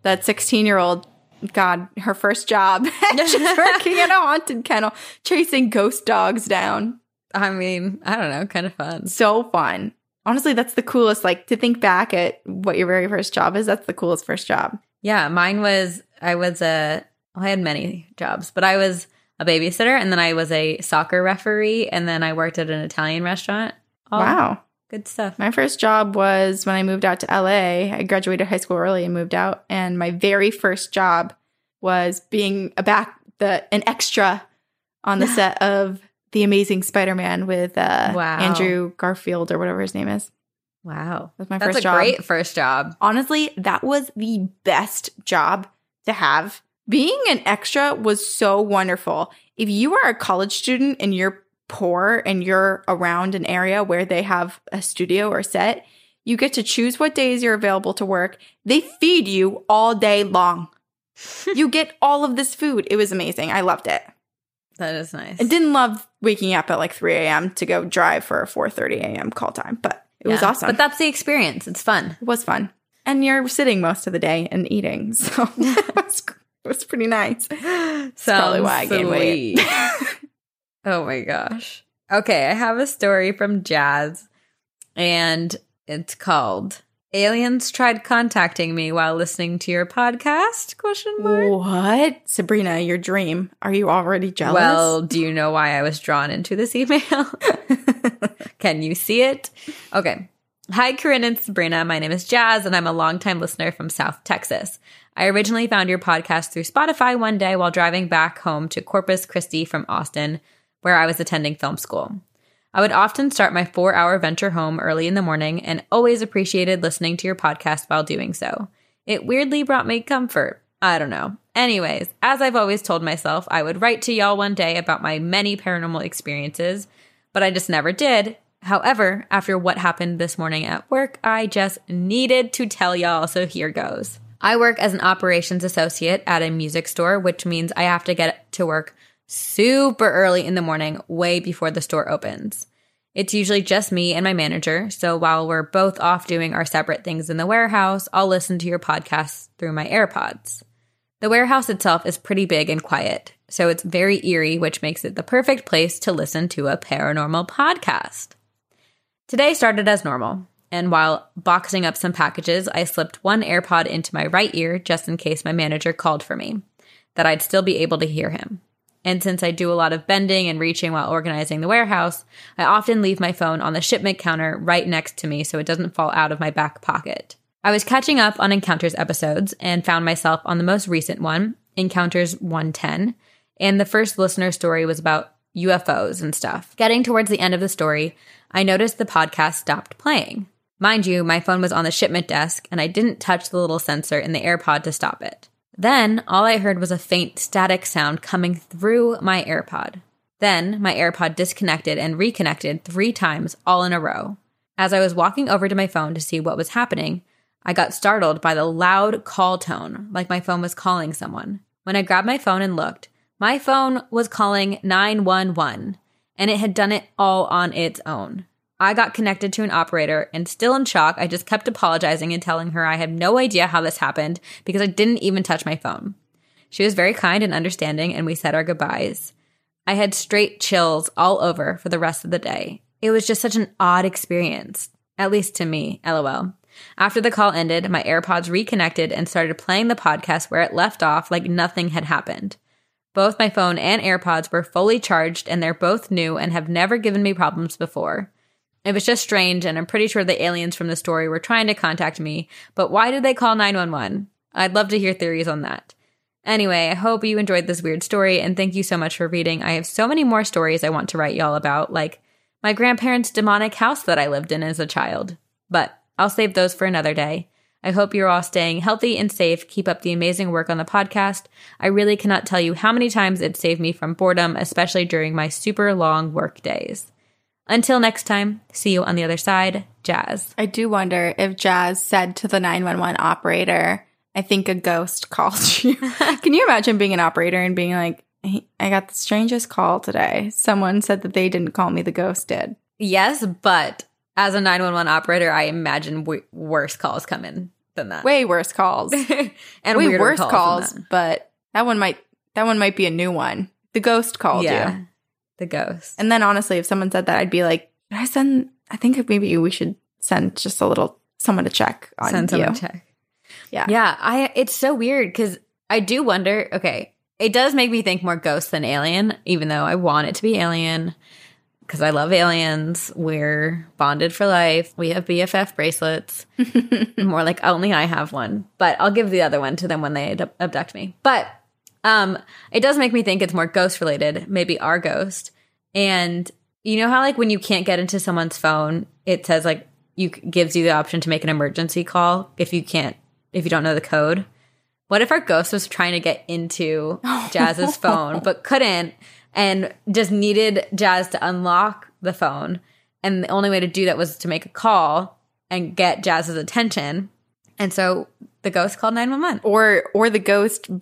That 16 year old, God, her first job. She's working in a haunted kennel, chasing ghost dogs down. I mean, I don't know, kind of fun. So fun. Honestly, that's the coolest. Like to think back at what your very first job is, that's the coolest first job. Yeah, mine was I was a well, I had many jobs, but I was a babysitter and then I was a soccer referee and then I worked at an Italian restaurant. Wow. Good stuff. My first job was when I moved out to LA. I graduated high school early and moved out. And my very first job was being a back the an extra on the set of The Amazing Spider-Man with uh, Wow. Andrew Garfield or whatever his name is. Wow. That was my That's first a job. great first job. Honestly, that was the best job to have. Being an extra was so wonderful. If you are a college student and you're poor and you're around an area where they have a studio or set, you get to choose what days you're available to work. They feed you all day long. you get all of this food. It was amazing. I loved it. That is nice. I didn't love waking up at like 3 a.m. to go drive for a 4:30 a.m. call time, but it was awesome. But that's the experience. It's fun. It was fun. And you're sitting most of the day and eating. So it, was, it was pretty nice. Sounds probably why I gained weight. oh my gosh. Okay, I have a story from Jazz and it's called Aliens tried contacting me while listening to your podcast? Question mark. What? Sabrina, your dream. Are you already jealous? Well, do you know why I was drawn into this email? Can you see it? Okay. Hi, Corinne and Sabrina. My name is Jazz, and I'm a longtime listener from South Texas. I originally found your podcast through Spotify one day while driving back home to Corpus Christi from Austin, where I was attending film school. I would often start my four hour venture home early in the morning and always appreciated listening to your podcast while doing so. It weirdly brought me comfort. I don't know. Anyways, as I've always told myself, I would write to y'all one day about my many paranormal experiences, but I just never did. However, after what happened this morning at work, I just needed to tell y'all, so here goes. I work as an operations associate at a music store, which means I have to get to work super early in the morning, way before the store opens. It's usually just me and my manager, so while we're both off doing our separate things in the warehouse, I'll listen to your podcast through my AirPods. The warehouse itself is pretty big and quiet, so it's very eerie, which makes it the perfect place to listen to a paranormal podcast. Today started as normal, and while boxing up some packages, I slipped one AirPod into my right ear just in case my manager called for me, that I'd still be able to hear him. And since I do a lot of bending and reaching while organizing the warehouse, I often leave my phone on the shipment counter right next to me so it doesn't fall out of my back pocket. I was catching up on Encounters episodes and found myself on the most recent one, Encounters 110, and the first listener story was about UFOs and stuff. Getting towards the end of the story, I noticed the podcast stopped playing. Mind you, my phone was on the shipment desk and I didn't touch the little sensor in the AirPod to stop it. Then all I heard was a faint static sound coming through my AirPod. Then my AirPod disconnected and reconnected three times all in a row. As I was walking over to my phone to see what was happening, I got startled by the loud call tone, like my phone was calling someone. When I grabbed my phone and looked, my phone was calling 911, and it had done it all on its own. I got connected to an operator and still in shock, I just kept apologizing and telling her I had no idea how this happened because I didn't even touch my phone. She was very kind and understanding and we said our goodbyes. I had straight chills all over for the rest of the day. It was just such an odd experience, at least to me, lol. After the call ended, my AirPods reconnected and started playing the podcast where it left off like nothing had happened. Both my phone and AirPods were fully charged and they're both new and have never given me problems before. It was just strange, and I'm pretty sure the aliens from the story were trying to contact me, but why did they call 911? I'd love to hear theories on that. Anyway, I hope you enjoyed this weird story, and thank you so much for reading. I have so many more stories I want to write y'all about, like my grandparents' demonic house that I lived in as a child. But I'll save those for another day. I hope you're all staying healthy and safe. Keep up the amazing work on the podcast. I really cannot tell you how many times it saved me from boredom, especially during my super long work days. Until next time, see you on the other side, Jazz. I do wonder if Jazz said to the 911 operator, I think a ghost called you. Can you imagine being an operator and being like, I got the strangest call today. Someone said that they didn't call me, the ghost did. Yes, but as a 911 operator, I imagine w- worse calls come in than that. Way worse calls. and Way worse calls, calls, that. but that one might that one might be a new one. The ghost called yeah. you. The ghost. And then honestly, if someone said that, I'd be like, Did I send I think maybe we should send just a little someone to check on Send you. someone to check. Yeah. Yeah. I it's so weird because I do wonder, okay, it does make me think more ghost than alien, even though I want it to be alien. Because I love aliens. We're bonded for life. We have BFF bracelets. more like only I have one, but I'll give the other one to them when they abduct me. But um, it does make me think it's more ghost related, maybe our ghost. And you know how like when you can't get into someone's phone, it says like you gives you the option to make an emergency call if you can't if you don't know the code. What if our ghost was trying to get into Jazz's phone but couldn't and just needed Jazz to unlock the phone and the only way to do that was to make a call and get Jazz's attention. And so the ghost called 911. or or the ghost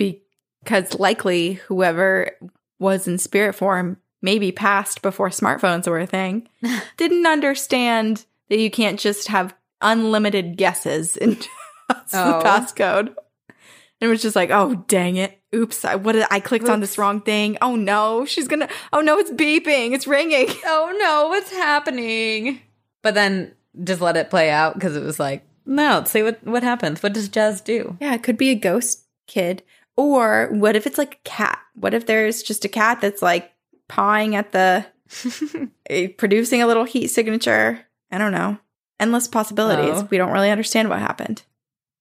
because likely whoever was in spirit form maybe passed before smartphones were a thing didn't understand that you can't just have unlimited guesses in the Oh. passcode and it was just like oh dang it oops i what i clicked on this wrong thing oh no she's gonna oh no it's beeping it's ringing oh no, what's happening? But then just let it play out because it was like, no, let's see what, what happens. What does Jazz do? yeah it could be a ghost kid or what if it's like a cat what if there's just a cat that's like pawing at the eh, producing a little heat signature. I don't know. Endless possibilities. Oh. We don't really understand what happened.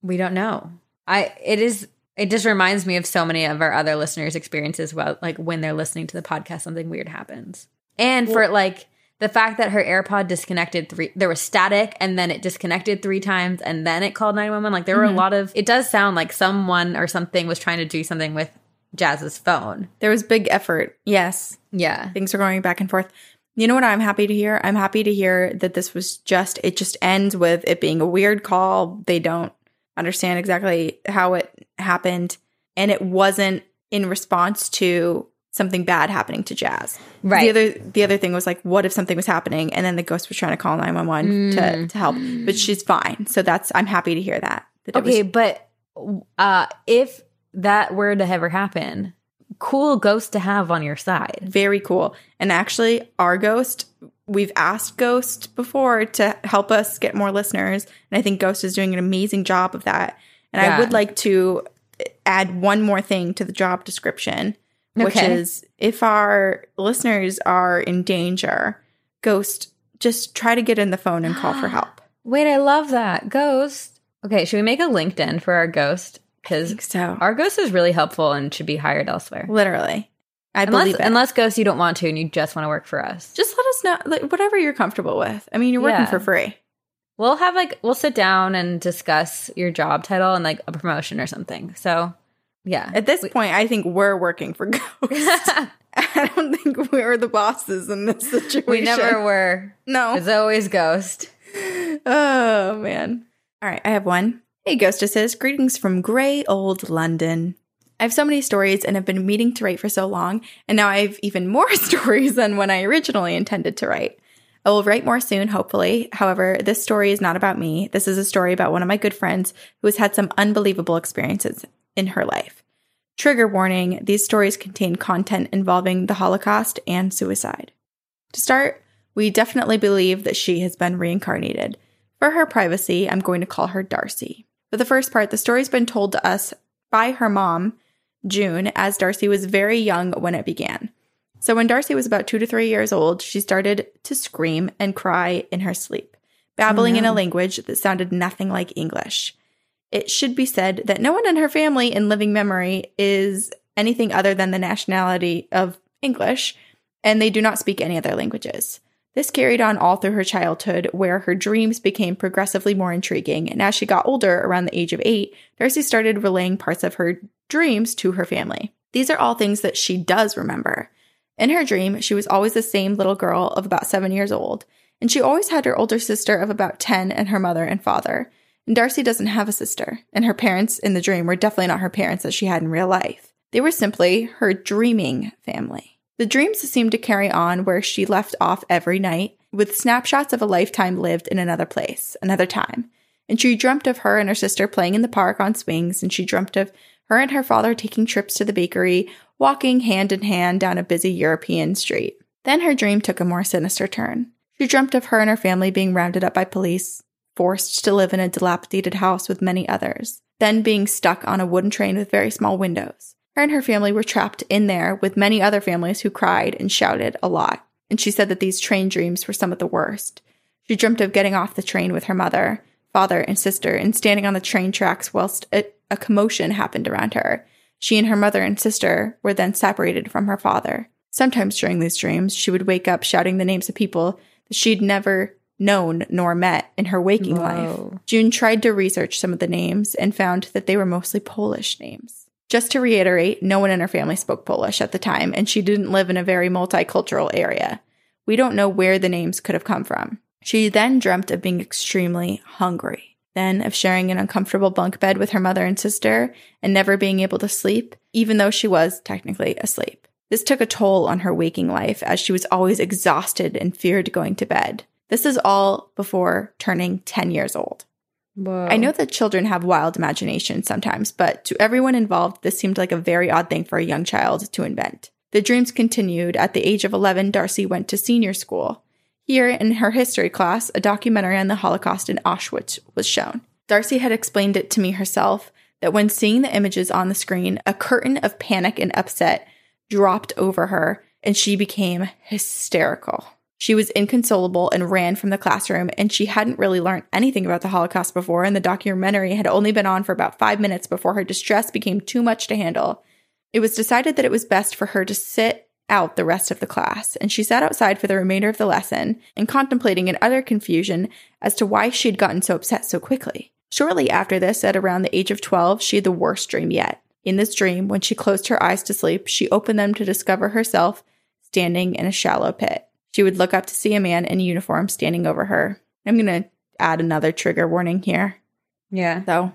We don't know. I it is it just reminds me of so many of our other listeners' experiences about like when they're listening to the podcast, something weird happens. And for like the fact that her AirPod disconnected three there was static and then it disconnected three times and then it called 911. Like there were a Mhm. lot of it does sound like someone or something was trying to do something with Jazz's phone. There was big effort. Yes. Yeah. Things are going back and forth. You know what I'm happy to hear? I'm happy to hear that this was just, it just ends with it being a weird call. They don't understand exactly how it happened. And it wasn't in response to something bad happening to Jazz. Right. The other the other thing was like, what if something was happening and then the ghost was trying to call nine one one to to help, but she's fine. So that's I'm happy to hear that. that it was- Okay, but uh, if that were to ever happen, cool ghost to have on your side. very cool. And actually, our ghost, we've asked Ghost before to help us get more listeners, and I think Ghost is doing an amazing job of that. And I would like to add one more thing to the job description, which Okay. is if our listeners are in danger, Ghost, just try to get in the phone and call for help. Wait, I love that ghost. Okay, should we make a LinkedIn for our ghost? Because So, our ghost is really helpful and should be hired elsewhere. literally, I Unless, believe it. unless ghost you don't want to and you just want to work for us. just let us know, like, whatever you're comfortable with. I mean, you're working Yeah. for free. We'll have like we'll sit down and discuss your job title and like a promotion or something. So yeah. At this point, I think we're working for Ghost. I don't think we're the bosses in this situation. we never were. No. It's always ghost. Oh man. All right, I have one. Hey, Ghostesses. Greetings from grey old London. I have so many stories and have been meaning to write for so long, and now I have even more stories than when I originally intended to write. I will write more soon, hopefully. However, this story is not about me. This is a story about one of my good friends who has had some unbelievable experiences in her life. Trigger warning these stories contain content involving the Holocaust and suicide. To start, we definitely believe that she has been reincarnated. For her privacy, I'm going to call her Darcy. For the first part, the story's been told to us by her mom, June, as Darcy was very young when it began. So when Darcy was about two to three years old, she started to scream and cry in her sleep, babbling in a oh, language that sounded nothing like English. It should be said that no one in her family in living memory is anything other than the nationality of English, and they do not speak any other languages. This carried on all through her childhood, where her dreams became progressively more intriguing, and as she got older, around the age of eight, Darcy started relaying parts of her dreams to her family. These are all things that she does remember. In her dream, she was always the same little girl of about seven years old, and she always had her older sister of about 10 and her mother and father. And Darcy doesn't have a sister, and her parents in the dream were definitely not her parents that she had in real life. They were simply her dreaming family. The dreams seemed to carry on where she left off every night, with snapshots of a lifetime lived in another place, another time. And she dreamt of her and her sister playing in the park on swings, and she dreamt of her and her father taking trips to the bakery, walking hand in hand down a busy European street. Then her dream took a more sinister turn. She dreamt of her and her family being rounded up by police, forced to live in a dilapidated house with many others, then being stuck on a wooden train with very small windows. Her and her family were trapped in there with many other families who cried and shouted a lot, and she said that these train dreams were some of the worst. She dreamt of getting off the train with her mother, father, and sister and standing on the train tracks whilst a, a commotion happened around her. She and her mother and sister were then separated from her father. Sometimes during these dreams, she would wake up shouting the names of people that she'd never known nor met in her waking life. June tried to research some of the names and found that they were mostly Polish names. Just to reiterate, no one in her family spoke Polish at the time, and she didn't live in a very multicultural area. We don't know where the names could have come from. She then dreamt of being extremely hungry, then of sharing an uncomfortable bunk bed with her mother and sister, and never being able to sleep, even though she was technically asleep. This took a toll on her waking life as she was always exhausted and feared going to bed. This is all before turning 10 years old. Whoa. I know that children have wild imagination sometimes, but to everyone involved, this seemed like a very odd thing for a young child to invent. The dreams continued. At the age of 11, Darcy went to senior school. Here, in her history class, a documentary on the Holocaust in Auschwitz was shown. Darcy had explained it to me herself that when seeing the images on the screen, a curtain of panic and upset dropped over her, and she became hysterical. She was inconsolable and ran from the classroom, and she hadn't really learned anything about the Holocaust before, and the documentary had only been on for about five minutes before her distress became too much to handle. It was decided that it was best for her to sit out the rest of the class, and she sat outside for the remainder of the lesson and contemplating in utter confusion as to why she had gotten so upset so quickly. Shortly after this, at around the age of 12, she had the worst dream yet. In this dream, when she closed her eyes to sleep, she opened them to discover herself standing in a shallow pit. She would look up to see a man in uniform standing over her. I'm going to add another trigger warning here. yeah. So,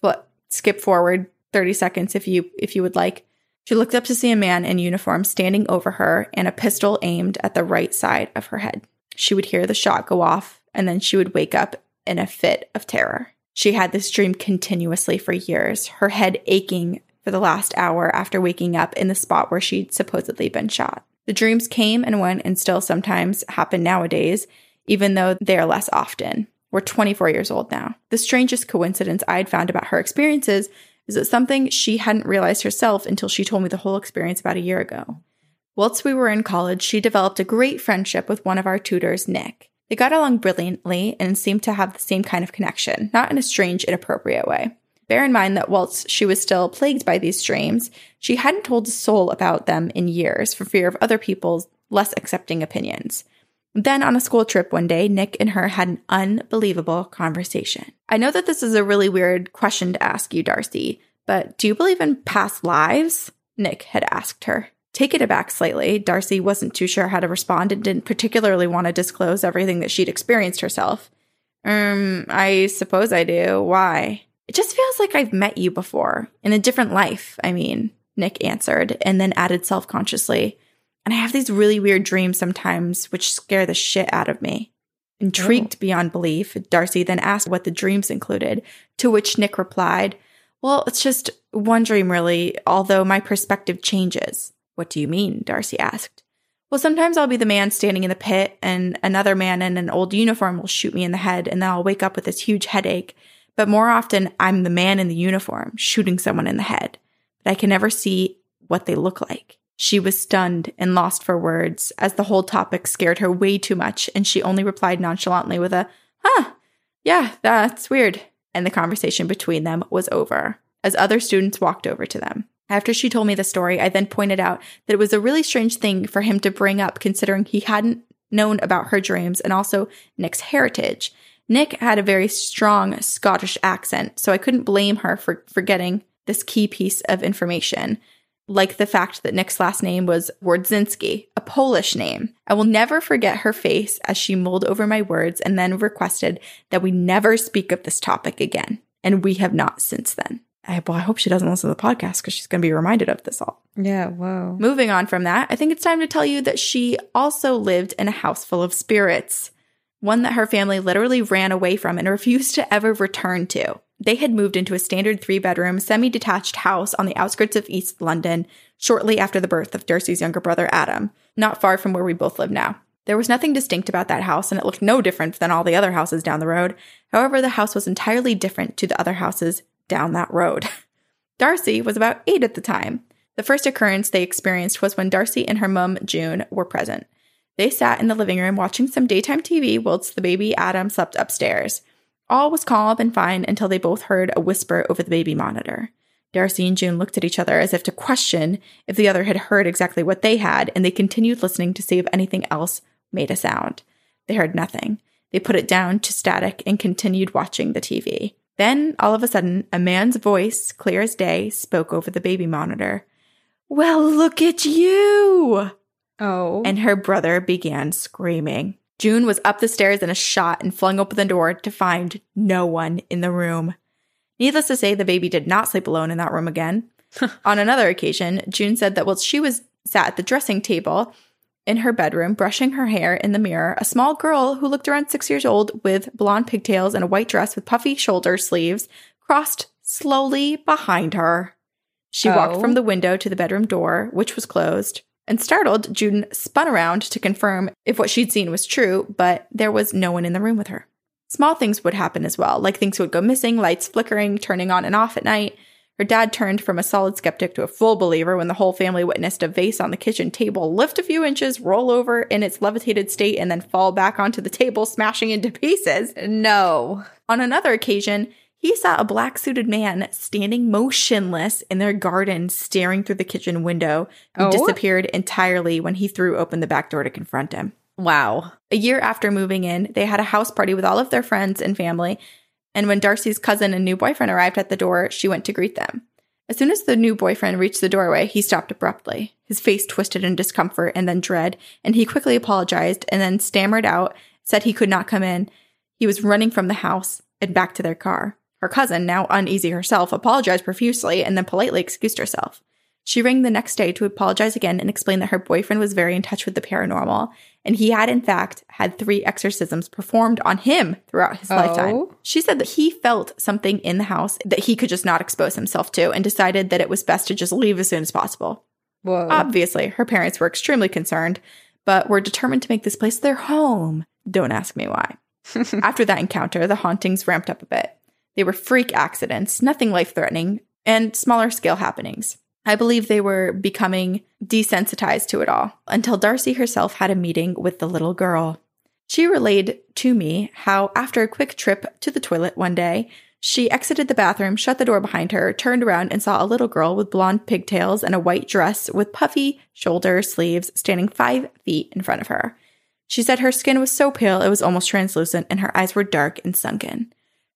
flip, skip forward 30 seconds if you if you would like. She looked up to see a man in uniform standing over her and a pistol aimed at the right side of her head. She would hear the shot go off, and then she would wake up in a fit of terror. She had this dream continuously for years, her head aching for the last hour after waking up in the spot where she'd supposedly been shot. The dreams came and went and still sometimes happen nowadays, even though they are less often. We're 24 years old now. The strangest coincidence I'd found about her experiences is that something she hadn't realized herself until she told me the whole experience about a year ago. Whilst we were in college, she developed a great friendship with one of our tutors, Nick. They got along brilliantly and seemed to have the same kind of connection, not in a strange, inappropriate way. Bear in mind that whilst she was still plagued by these dreams, she hadn't told a soul about them in years for fear of other people's less accepting opinions. Then on a school trip one day, Nick and her had an unbelievable conversation. I know that this is a really weird question to ask you, Darcy, but do you believe in past lives? Nick had asked her. Taken aback slightly, Darcy wasn't too sure how to respond and didn't particularly want to disclose everything that she'd experienced herself. Um, I suppose I do. Why? It just feels like I've met you before, in a different life, I mean, Nick answered, and then added self consciously. And I have these really weird dreams sometimes, which scare the shit out of me. Intrigued oh. beyond belief, Darcy then asked what the dreams included, to which Nick replied, Well, it's just one dream, really, although my perspective changes. What do you mean? Darcy asked. Well, sometimes I'll be the man standing in the pit, and another man in an old uniform will shoot me in the head, and then I'll wake up with this huge headache. But more often, I'm the man in the uniform shooting someone in the head, but I can never see what they look like. She was stunned and lost for words as the whole topic scared her way too much, and she only replied nonchalantly with a, huh, yeah, that's weird. And the conversation between them was over as other students walked over to them. After she told me the story, I then pointed out that it was a really strange thing for him to bring up considering he hadn't known about her dreams and also Nick's heritage. Nick had a very strong Scottish accent, so I couldn't blame her for forgetting this key piece of information, like the fact that Nick's last name was Wardzinski, a Polish name. I will never forget her face as she mulled over my words and then requested that we never speak of this topic again. And we have not since then. I, well, I hope she doesn't listen to the podcast because she's going to be reminded of this all. Yeah, whoa. Moving on from that, I think it's time to tell you that she also lived in a house full of spirits one that her family literally ran away from and refused to ever return to. They had moved into a standard three bedroom, semi detached house on the outskirts of East London shortly after the birth of Darcy's younger brother Adam, not far from where we both live now. There was nothing distinct about that house, and it looked no different than all the other houses down the road. However, the house was entirely different to the other houses down that road. Darcy was about eight at the time. The first occurrence they experienced was when Darcy and her mum, June, were present. They sat in the living room watching some daytime TV whilst the baby Adam slept upstairs. All was calm and fine until they both heard a whisper over the baby monitor. Darcy and June looked at each other as if to question if the other had heard exactly what they had, and they continued listening to see if anything else made a sound. They heard nothing. They put it down to static and continued watching the TV. Then, all of a sudden, a man's voice, clear as day, spoke over the baby monitor. Well, look at you! Oh. And her brother began screaming. June was up the stairs in a shot and flung open the door to find no one in the room. Needless to say, the baby did not sleep alone in that room again. On another occasion, June said that while she was sat at the dressing table in her bedroom, brushing her hair in the mirror, a small girl who looked around six years old with blonde pigtails and a white dress with puffy shoulder sleeves crossed slowly behind her. She oh. walked from oh. the window to the bedroom door, which was closed, and startled, June spun around to confirm if what she'd seen was true, but there was no one in the room with her. Small things would happen as well, like things would go missing, lights flickering, turning on and off at night. Her dad turned from a solid skeptic to a full believer when the whole family witnessed a vase on the kitchen table lift a few inches, roll over in its levitated state, and then fall back onto the table, smashing into pieces. No. On another occasion, he saw a black suited man standing motionless in their garden, staring through the kitchen window, who oh. disappeared entirely when he threw open the back door to confront him. Wow. A year after moving in, they had a house party with all of their friends and family. And when Darcy's cousin and new boyfriend arrived at the door, she went to greet them. As soon as the new boyfriend reached the doorway, he stopped abruptly, his face twisted in discomfort and then dread, and he quickly apologized and then stammered out, said he could not come in. He was running from the house and back to their car. Her cousin, now uneasy herself, apologized profusely and then politely excused herself. She rang the next day to apologize again and explain that her boyfriend was very in touch with the paranormal, and he had, in fact, had three exorcisms performed on him throughout his Oh. lifetime. She said that he felt something in the house that he could just not expose himself to and decided that it was best to just leave as soon as possible. Whoa. Obviously, her parents were extremely concerned, but were determined to make this place their home. Don't ask me why. After that encounter, the hauntings ramped up a bit. They were freak accidents, nothing life threatening, and smaller scale happenings. I believe they were becoming desensitized to it all until Darcy herself had a meeting with the little girl. She relayed to me how, after a quick trip to the toilet one day, she exited the bathroom, shut the door behind her, turned around, and saw a little girl with blonde pigtails and a white dress with puffy shoulder sleeves standing five feet in front of her. She said her skin was so pale it was almost translucent and her eyes were dark and sunken.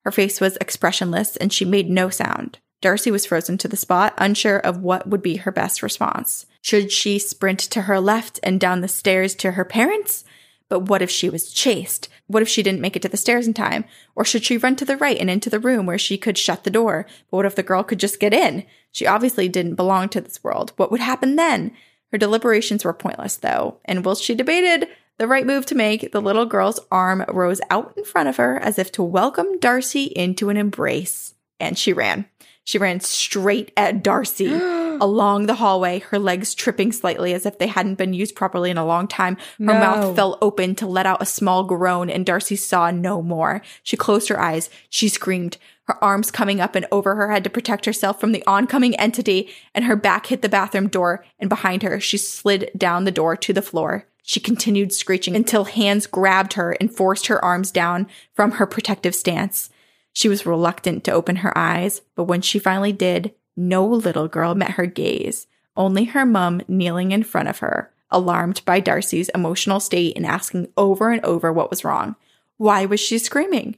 Her face was expressionless and she made no sound. Darcy was frozen to the spot, unsure of what would be her best response. Should she sprint to her left and down the stairs to her parents? But what if she was chased? What if she didn't make it to the stairs in time? Or should she run to the right and into the room where she could shut the door? But what if the girl could just get in? She obviously didn't belong to this world. What would happen then? Her deliberations were pointless, though, and whilst she debated the right move to make, the little girl's arm rose out in front of her as if to welcome Darcy into an embrace, and she ran. She ran straight at Darcy along the hallway, her legs tripping slightly as if they hadn't been used properly in a long time. Her No. mouth fell open to let out a small groan, and Darcy saw no more. She closed her eyes. She screamed, her arms coming up and over her head to protect herself from the oncoming entity, and her back hit the bathroom door, and behind her, she slid down the door to the floor. She continued screeching until hands grabbed her and forced her arms down from her protective stance. She was reluctant to open her eyes, but when she finally did, no little girl met her gaze, only her mum kneeling in front of her, alarmed by Darcy's emotional state and asking over and over what was wrong. Why was she screaming?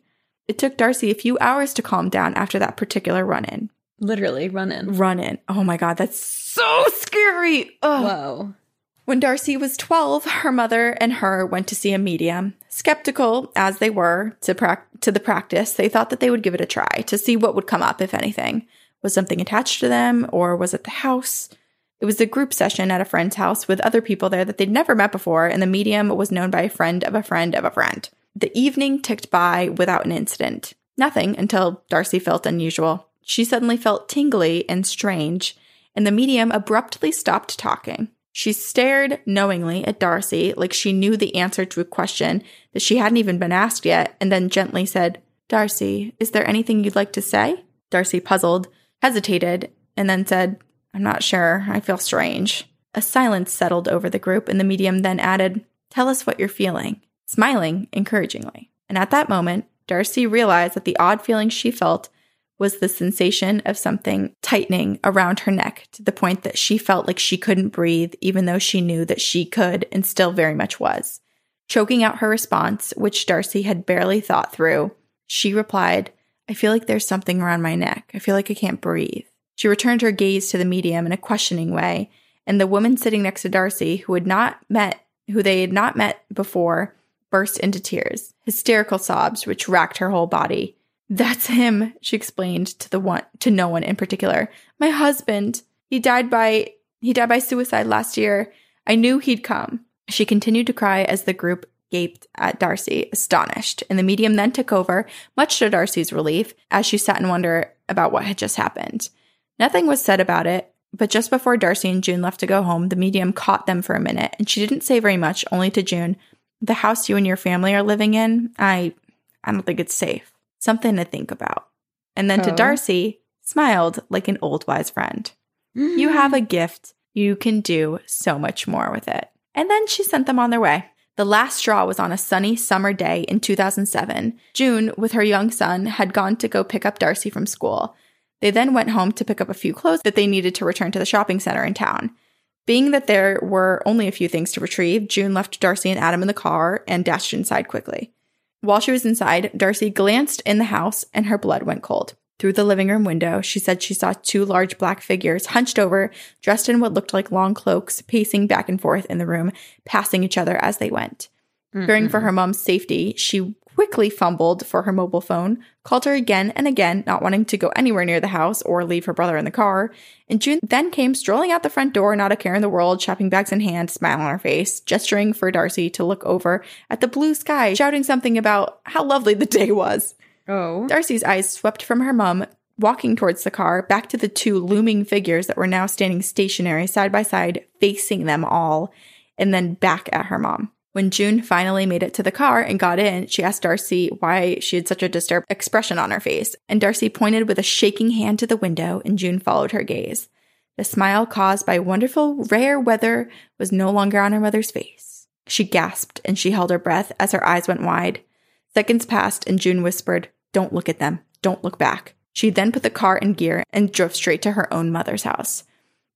It took Darcy a few hours to calm down after that particular run in. Literally run in. Run in. Oh my God, that's so scary. Ugh. Whoa. When Darcy was 12, her mother and her went to see a medium. Skeptical as they were to, prac- to the practice, they thought that they would give it a try to see what would come up, if anything. Was something attached to them, or was it the house? It was a group session at a friend's house with other people there that they'd never met before, and the medium was known by a friend of a friend of a friend. The evening ticked by without an incident. Nothing until Darcy felt unusual. She suddenly felt tingly and strange, and the medium abruptly stopped talking. She stared knowingly at Darcy like she knew the answer to a question that she hadn't even been asked yet, and then gently said, Darcy, is there anything you'd like to say? Darcy, puzzled, hesitated, and then said, I'm not sure. I feel strange. A silence settled over the group, and the medium then added, Tell us what you're feeling, smiling encouragingly. And at that moment, Darcy realized that the odd feeling she felt was the sensation of something tightening around her neck to the point that she felt like she couldn't breathe, even though she knew that she could and still very much was. Choking out her response, which Darcy had barely thought through, she replied, I feel like there's something around my neck. I feel like I can't breathe. She returned her gaze to the medium in a questioning way, and the woman sitting next to Darcy, who had not met, who they had not met before, burst into tears, hysterical sobs which racked her whole body. That's him, she explained to the one to no one in particular. My husband. He died by he died by suicide last year. I knew he'd come. She continued to cry as the group gaped at Darcy, astonished, and the medium then took over, much to Darcy's relief, as she sat in wonder about what had just happened. Nothing was said about it, but just before Darcy and June left to go home, the medium caught them for a minute, and she didn't say very much, only to June, The house you and your family are living in, I I don't think it's safe. Something to think about. And then to Oh. Darcy, smiled like an old wise friend. You mm. have a gift. You can do so much more with it. And then she sent them on their way. The last straw was on a sunny summer day in 2007. June, with her young son, had gone to go pick up Darcy from school. They then went home to pick up a few clothes that they needed to return to the shopping center in town. Being that there were only a few things to retrieve, June left Darcy and Adam in the car and dashed inside quickly. While she was inside, Darcy glanced in the house and her blood went cold. Through the living room window, she said she saw two large black figures hunched over, dressed in what looked like long cloaks, pacing back and forth in the room, passing each other as they went. Fearing for her mom's safety, she quickly fumbled for her mobile phone, called her again and again, not wanting to go anywhere near the house or leave her brother in the car. And June then came strolling out the front door, not a care in the world, shopping bags in hand, smile on her face, gesturing for Darcy to look over at the blue sky, shouting something about how lovely the day was. Oh. Darcy's eyes swept from her mum, walking towards the car, back to the two looming figures that were now standing stationary side by side, facing them all, and then back at her mom. When June finally made it to the car and got in, she asked Darcy why she had such a disturbed expression on her face, and Darcy pointed with a shaking hand to the window, and June followed her gaze. The smile caused by wonderful, rare weather was no longer on her mother's face. She gasped and she held her breath as her eyes went wide. Seconds passed, and June whispered, Don't look at them. Don't look back. She then put the car in gear and drove straight to her own mother's house.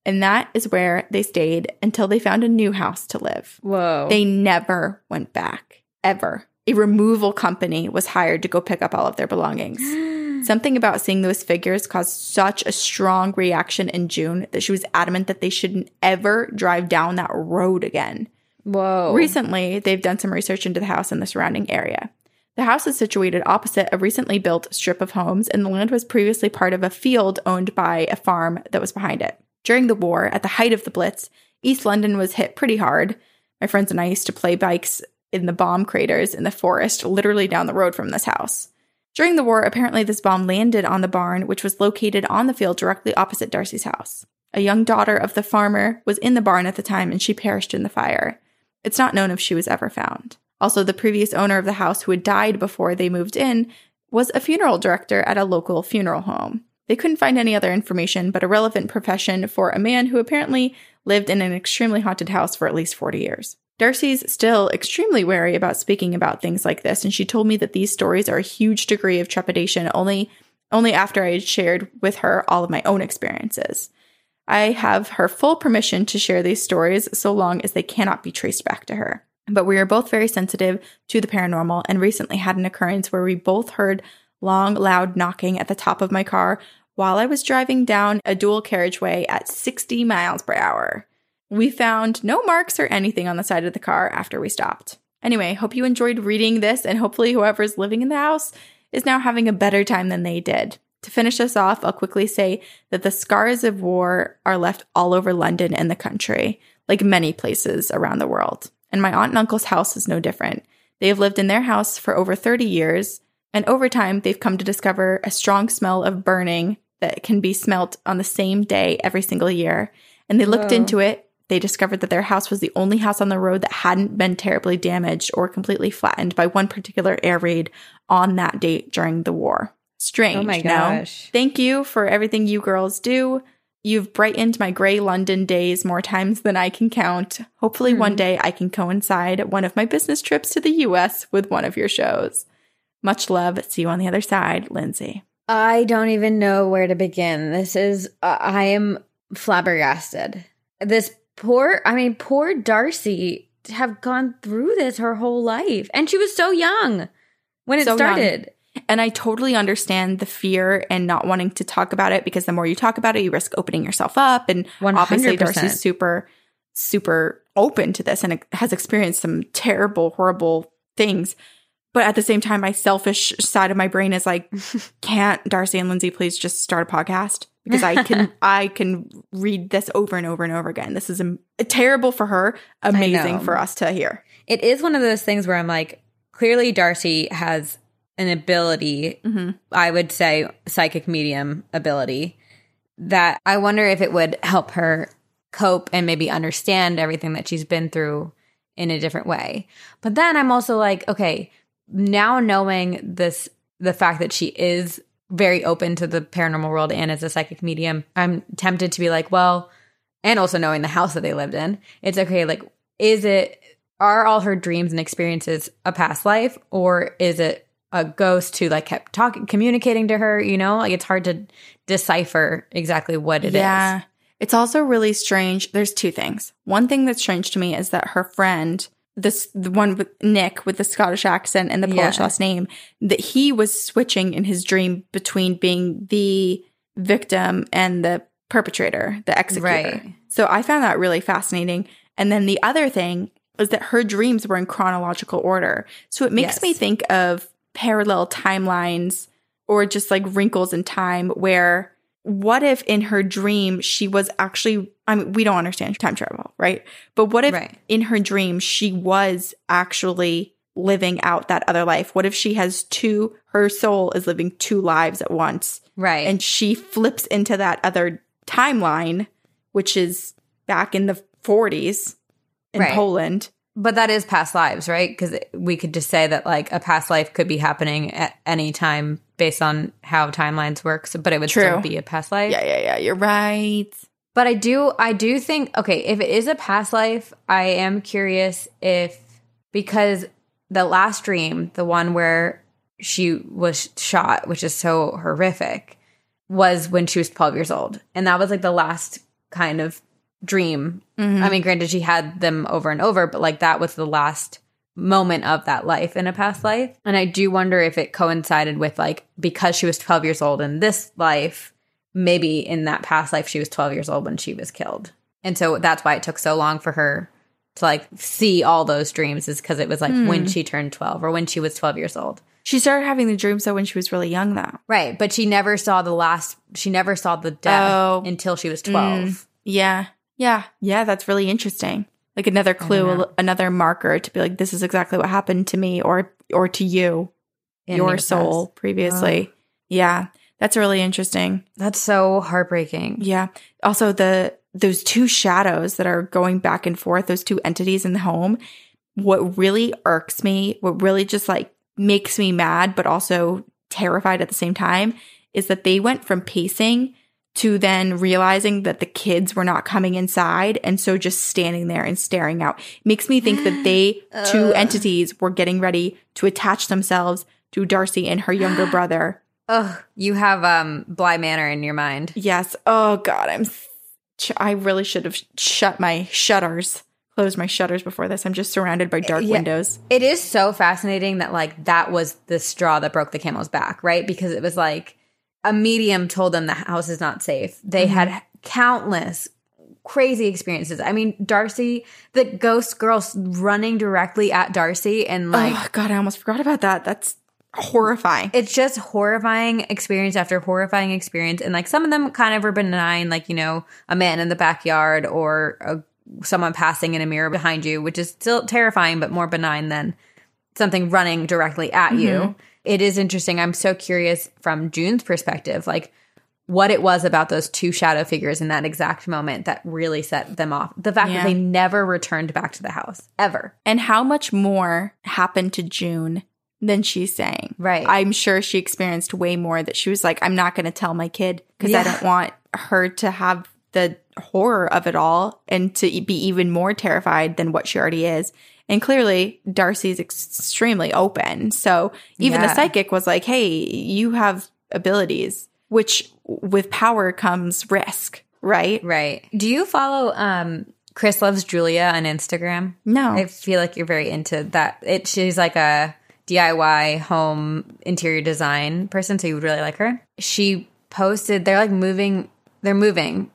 And that is where they stayed until they found a new house to live. Whoa. They never went back, ever. A removal company was hired to go pick up all of their belongings. Something about seeing those figures caused such a strong reaction in June that she was adamant that they shouldn't ever drive down that road again. Whoa. Recently, they've done some research into the house and the surrounding area. The house is situated opposite a recently built strip of homes, and the land was previously part of a field owned by a farm that was behind it. During the war, at the height of the Blitz, East London was hit pretty hard. My friends and I used to play bikes in the bomb craters in the forest, literally down the road from this house. During the war, apparently this bomb landed on the barn, which was located on the field directly opposite Darcy's house. A young daughter of the farmer was in the barn at the time and she perished in the fire. It's not known if she was ever found. Also, the previous owner of the house, who had died before they moved in, was a funeral director at a local funeral home. They couldn't find any other information, but a relevant profession for a man who apparently lived in an extremely haunted house for at least 40 years. Darcy's still extremely wary about speaking about things like this, and she told me that these stories are a huge degree of trepidation only only after I had shared with her all of my own experiences. I have her full permission to share these stories so long as they cannot be traced back to her. But we are both very sensitive to the paranormal and recently had an occurrence where we both heard long, loud knocking at the top of my car while I was driving down a dual carriageway at 60 miles per hour. We found no marks or anything on the side of the car after we stopped. Anyway, hope you enjoyed reading this, and hopefully, whoever's living in the house is now having a better time than they did. To finish us off, I'll quickly say that the scars of war are left all over London and the country, like many places around the world. And my aunt and uncle's house is no different. They have lived in their house for over 30 years, and over time, they've come to discover a strong smell of burning that can be smelt on the same day every single year. And they looked Whoa. into it. They discovered that their house was the only house on the road that hadn't been terribly damaged or completely flattened by one particular air raid on that date during the war. Strange. Oh my no? gosh. Thank you for everything you girls do. You've brightened my gray London days more times than I can count. Hopefully, Hmm. one day I can coincide one of my business trips to the US with one of your shows. Much love. See you on the other side, Lindsay. I don't even know where to begin. This is, uh, I am flabbergasted. This poor, I mean, poor Darcy to have gone through this her whole life. And she was so young when it So young. started. And I totally understand the fear and not wanting to talk about it because the more you talk about it, you risk opening yourself up. And obviously, 100%. Darcy's super, super open to this and has experienced some terrible, horrible things. But at the same time, my selfish side of my brain is like, can't Darcy and Lindsay please just start a podcast? Because I can, I can read this over and over and over again. This is am- terrible for her, amazing for us to hear. It is one of those things where I'm like, clearly Darcy has an ability, hmm I would say psychic medium ability, that I wonder if it would help her cope and maybe understand everything that she's been through in a different way. But then I'm also like, okay, now knowing this, the fact that she is very open to the paranormal world and as a psychic medium, I'm tempted to be like, well, and also knowing the house that they lived in, it's okay. Like, is it, are all her dreams and experiences a past life or is it a ghost who like kept talking, communicating to her? You know, like it's hard to decipher exactly what it is. yeah. It's also really strange. There's two things. One thing that's strange to me is that her friend, this the one with Nick with the Scottish accent and the Polish Yeah. last name, that he was switching in his dream between being the victim and the perpetrator, the executor. Right. So I found that really fascinating. And then the other thing is that her dreams were in chronological order. So it makes Yes. me think of parallel timelines or just like wrinkles in time where what if in her dream she was actually I mean we don't understand time travel, right? But what if Right. in her dream she was actually living out that other life? What if she has two her soul is living two lives at once Right. and she flips into that other timeline which is back in the 40s in Right. Poland. But that is past lives, right? Because we could just say that like a past life could be happening at any time based on how timelines work. So, but it would True. still be a past life. Yeah, yeah, yeah. You're right. But I do, I do think, okay, if it is a past life, I am curious if because the last dream, the one where she was shot, which is so horrific, was when she was 12 years old, and that was like the last kind of dream. Mm-hmm. I mean, granted, she had them over and over, but like that was the last moment of that life in a past life. And I do wonder if it coincided with like because she was 12 years old in this life, maybe in that past life she was 12 years old when she was killed. And so that's why it took so long for her to like see all those dreams is because it was like when hmm. she turned 12 or when she was 12 years old. She started having the dreams though when she was really young, though. Right. But she never saw the last, she never saw the death Oh. until she was hmm. 12. Yeah, yeah, yeah. That's really interesting. Like another clue, another marker to be like, this is exactly what happened to me or or to you, in your soul previously. Yeah, that's really interesting. That's so heartbreaking. Yeah. Also, the those two shadows that are going back and forth, those two entities in the home. What really irks me, what really just like makes me mad, but also terrified at the same time, is that they went from pacing to then realizing that the kids were not coming inside and so just standing there and staring out makes me think that they uh. two entities were getting ready to attach themselves to Darcy and her younger brother. Ugh, you have um Bly Manor in your mind. Yes. Oh God, I'm. I really should have shut my shutters, closed my shutters before this. I'm just surrounded by dark Yeah. windows. It is so fascinating that like that was the straw that broke the camel's back, right? Because it was like a medium told them the house is not safe. They had countless crazy experiences. I mean, Darcy, the ghost girl running directly at Darcy and like oh God, I almost forgot about that. That's horrifying. it's just horrifying experience after horrifying experience. And like some of them kind of are benign like you know a man in the backyard or a, someone passing in a mirror behind you which is still terrifying but more benign than something running directly at you. Mm-hmm. It is interesting. I'm so curious from june's perspective like what it was about those two shadow figures in that exact moment that really set them off. The fact Yeah. that they never returned back to the house ever. And how much more happened to June than she's saying. Right. I'm sure she experienced way more that she was like, I'm not going to tell my kid because I don't want her to have the horror of it all and to be even more terrified than what she already is. And clearly, Darcy's extremely open. So even the psychic was like, hey, you have abilities, which with power comes risk, right? Right. Do you follow um Chris Loves Julia on Instagram? No. I feel like you're very into that. It she's like a DIY home interior design person, so you would really like her. She posted they're like moving they're moving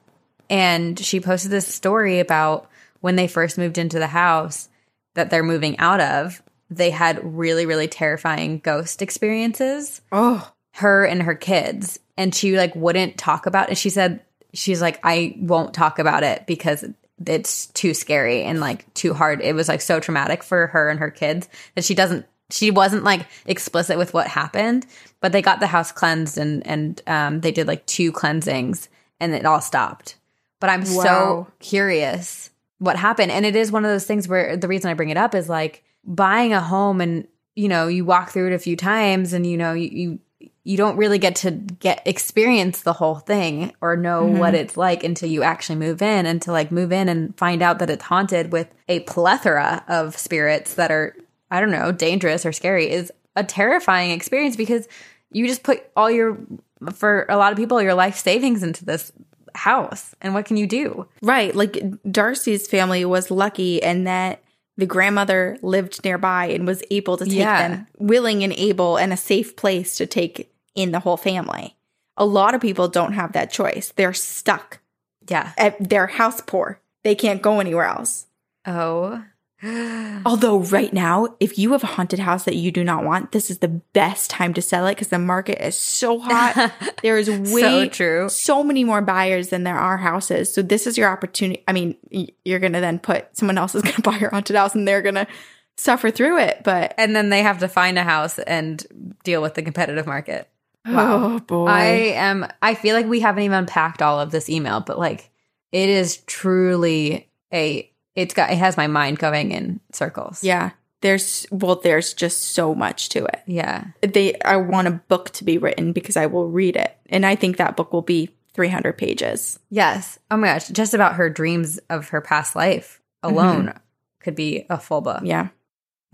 and she posted this story about when they first moved into the house that they're moving out of. They had really really terrifying ghost experiences oh, her and her kids and she like wouldn't talk about it she said she's like i won't talk about it because it's too scary and like too hard it was like so traumatic for her and her kids that she doesn't she wasn't like explicit with what happened but they got the house cleansed and and um they did like two cleansings and it all stopped. But i'm Wow. so curious what happened. And it is one of those things where the reason i bring it up is like buying a home and you know you walk through it a few times and you know you you, you don't really get to get experience the whole thing or know what it's like until you actually move in and to like move in and find out that it's haunted with a plethora of spirits that are i don't know dangerous or scary is a terrifying experience because you just put all your for a lot of people your life savings into this house and what can you do Right. Like Darcy's family was lucky in that the grandmother lived nearby and was able to take Yeah. them, willing and able, and a safe place to take in the whole family. A lot of people don't have that choice. They're stuck. yeah At, they're house poor. They can't go anywhere else. oh Although right now, if you have a haunted house that you do not want, this is the best time to sell it because the market is so hot. there is way So true. so many more buyers than there are houses. So this is your opportunity. I mean, you're going to then put someone else is going to buy your haunted house and they're going to suffer through it. But And then they have to find a house and deal with the competitive market. oh boy, I am I feel like we haven't even unpacked all of this email, but like it is truly a it's got it has my mind going in circles. yeah. There's well, there's just so much to it. Yeah. They, I want a book to be written because I will read it, and I think that book will be 300 pages. Yes. Oh my gosh, just about her dreams of her past life alone could be a full book. Yeah.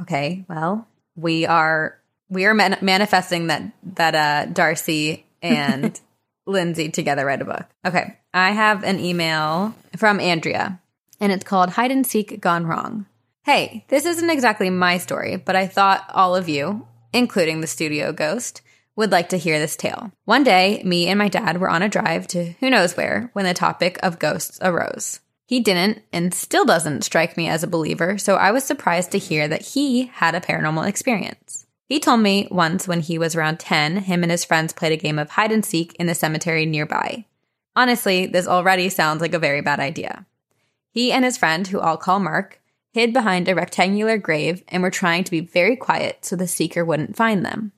Okay. Well, we are we are man- manifesting that that uh Darcy and Lindsay together write a book. Okay. I have an email from Andrea and it's called Hide and Seek Gone Wrong. Hey, this isn't exactly my story, but I thought all of you, including the studio ghost, would like to hear this tale. One day, me and my dad were on a drive to who knows where when the topic of ghosts arose. He didn't and still doesn't strike me as a believer, so I was surprised to hear that he had a paranormal experience. He told me once when he was around 10, him and his friends played a game of hide and seek in the cemetery nearby. Honestly, this already sounds like a very bad idea. He and his friend, who I'll call Mark, hid behind a rectangular grave and were trying to be very quiet so the seeker wouldn't find them.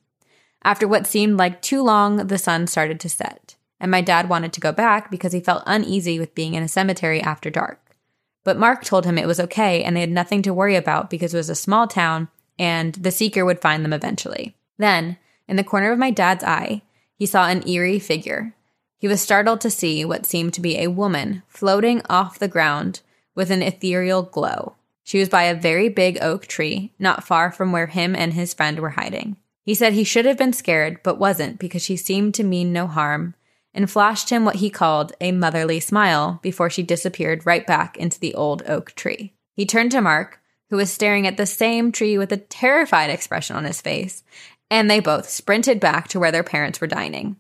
After what seemed like too long, the sun started to set, and my dad wanted to go back because he felt uneasy with being in a cemetery after dark. But Mark told him it was okay and they had nothing to worry about because it was a small town and the seeker would find them eventually. Then, in the corner of my dad's eye, he saw an eerie figure. He was startled to see what seemed to be a woman floating off the ground with an ethereal glow. She was by a very big oak tree, not far from where him and his friend were hiding. He said he should have been scared, but wasn't because she seemed to mean no harm, and flashed him what he called a motherly smile before she disappeared right back into the old oak tree. He turned to Mark, who was staring at the same tree with a terrified expression on his face, and they both sprinted back to where their parents were dining.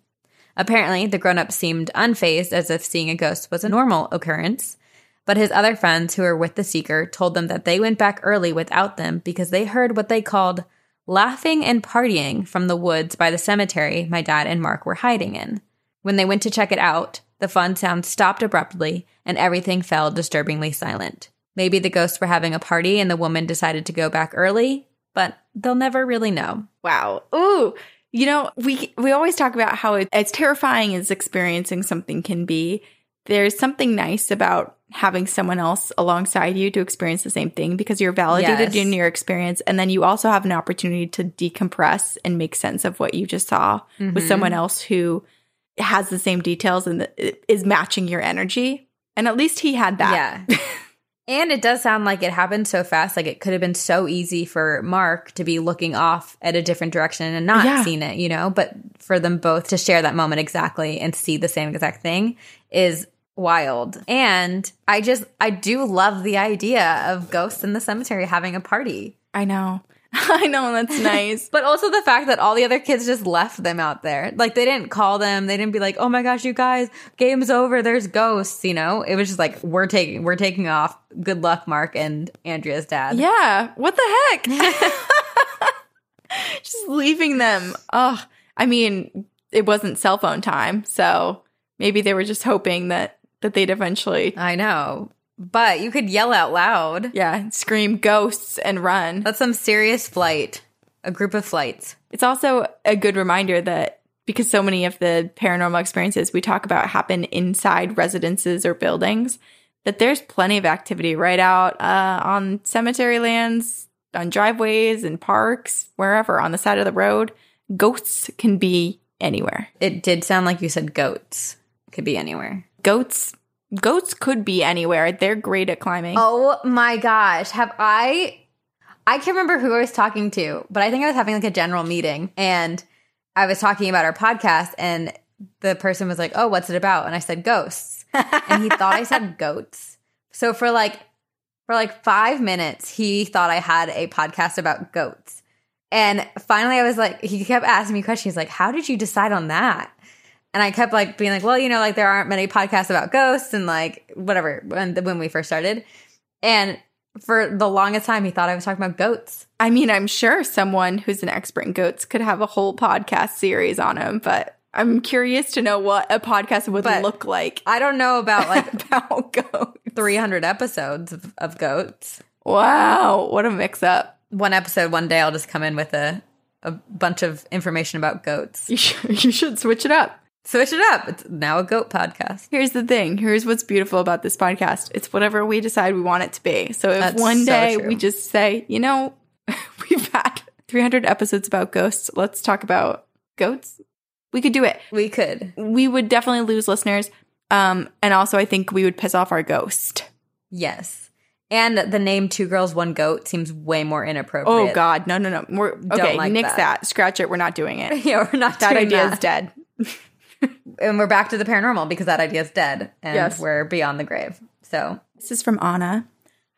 Apparently, the grown up seemed unfazed as if seeing a ghost was a normal occurrence, but his other friends who were with the seeker told them that they went back early without them because they heard what they called laughing and partying from the woods by the cemetery my dad and Mark were hiding in. When they went to check it out, the fun sound stopped abruptly and everything fell disturbingly silent. Maybe the ghosts were having a party and the woman decided to go back early, but they'll never really know. Wow. Ooh. You know, we we always talk about how it, as terrifying as experiencing something can be, there's something nice about having someone else alongside you to experience the same thing because you're validated Yes. in your experience and then you also have an opportunity to decompress and make sense of what you just saw with mm-hmm. someone else who has the same details and is matching your energy. And at least he had that. Yeah. and it does sound like it happened so fast. Like it could have been so easy for Mark to be looking off at a different direction and not Yeah. seen it, you know? But for them both to share that moment exactly and see the same exact thing is wild. And I just, I do love the idea of ghosts in the cemetery having a party. I know. I know that's nice. But also the fact that all the other kids just left them out there. Like they didn't call them. They didn't be like, "Oh my gosh, you guys, game's over. There's ghosts." You know, it was just like, "We're taking, we're taking off. Good luck, Mark and Andrea's dad." Yeah. What the heck? Just leaving them. Oh, I mean, it wasn't cell phone time, so maybe they were just hoping that that they'd eventually, I know, but you could yell out loud. yeah, scream ghosts and run. That's some serious flight. A group of flights. It's also a good reminder that because so many of the paranormal experiences we talk about happen inside residences or buildings, that there's plenty of activity right out uh, on cemetery lands, on driveways and parks, wherever on the side of the road. Ghosts can be anywhere. It did sound like you said goats. Could be anywhere. Goats, goats could be anywhere. They're great at climbing. Oh my gosh. Have I I can't remember who I was talking to, but I think I was having like a general meeting and I was talking about our podcast and the person was like, "Oh, what's it about?" And I said ghosts. and he thought I said goats. So for like for like 5 minutes he thought I had a podcast about goats. And finally I was like he kept asking me questions like, "How did you decide on that?" And I kept like being like, well, you know, like there aren't many podcasts about ghosts and like whatever when when we first started. And For the longest time, he thought I was talking about goats. I mean, I'm sure someone who's an expert in goats could have a whole podcast series on them, but I'm curious to know what a podcast would But- look like I don't know about like about goats. 300 episodes of, of goats. Wow, what a mix up. One episode, one day, I'll just come in with a, a bunch of information about goats. You should, you should switch it up. Switch it up. It's now a goat podcast. Here's the thing. Here's what's beautiful about this podcast. It's whatever we decide we want it to be. So if That's one so day true. we just say, you know, we've had 300 episodes about ghosts, let's talk about goats, we could do it. We could. We would definitely lose listeners. Um, and also, I think we would piss off our ghost. Yes. And the name Two Girls, One Goat seems way more inappropriate. Oh, God. No, no, no. We're, okay, like nix that. that. Scratch it. We're not doing it. Yeah, we're not That doing idea that. is dead. And we're back to the paranormal because that idea is dead and Yes. we're beyond the grave. So This is from Anna.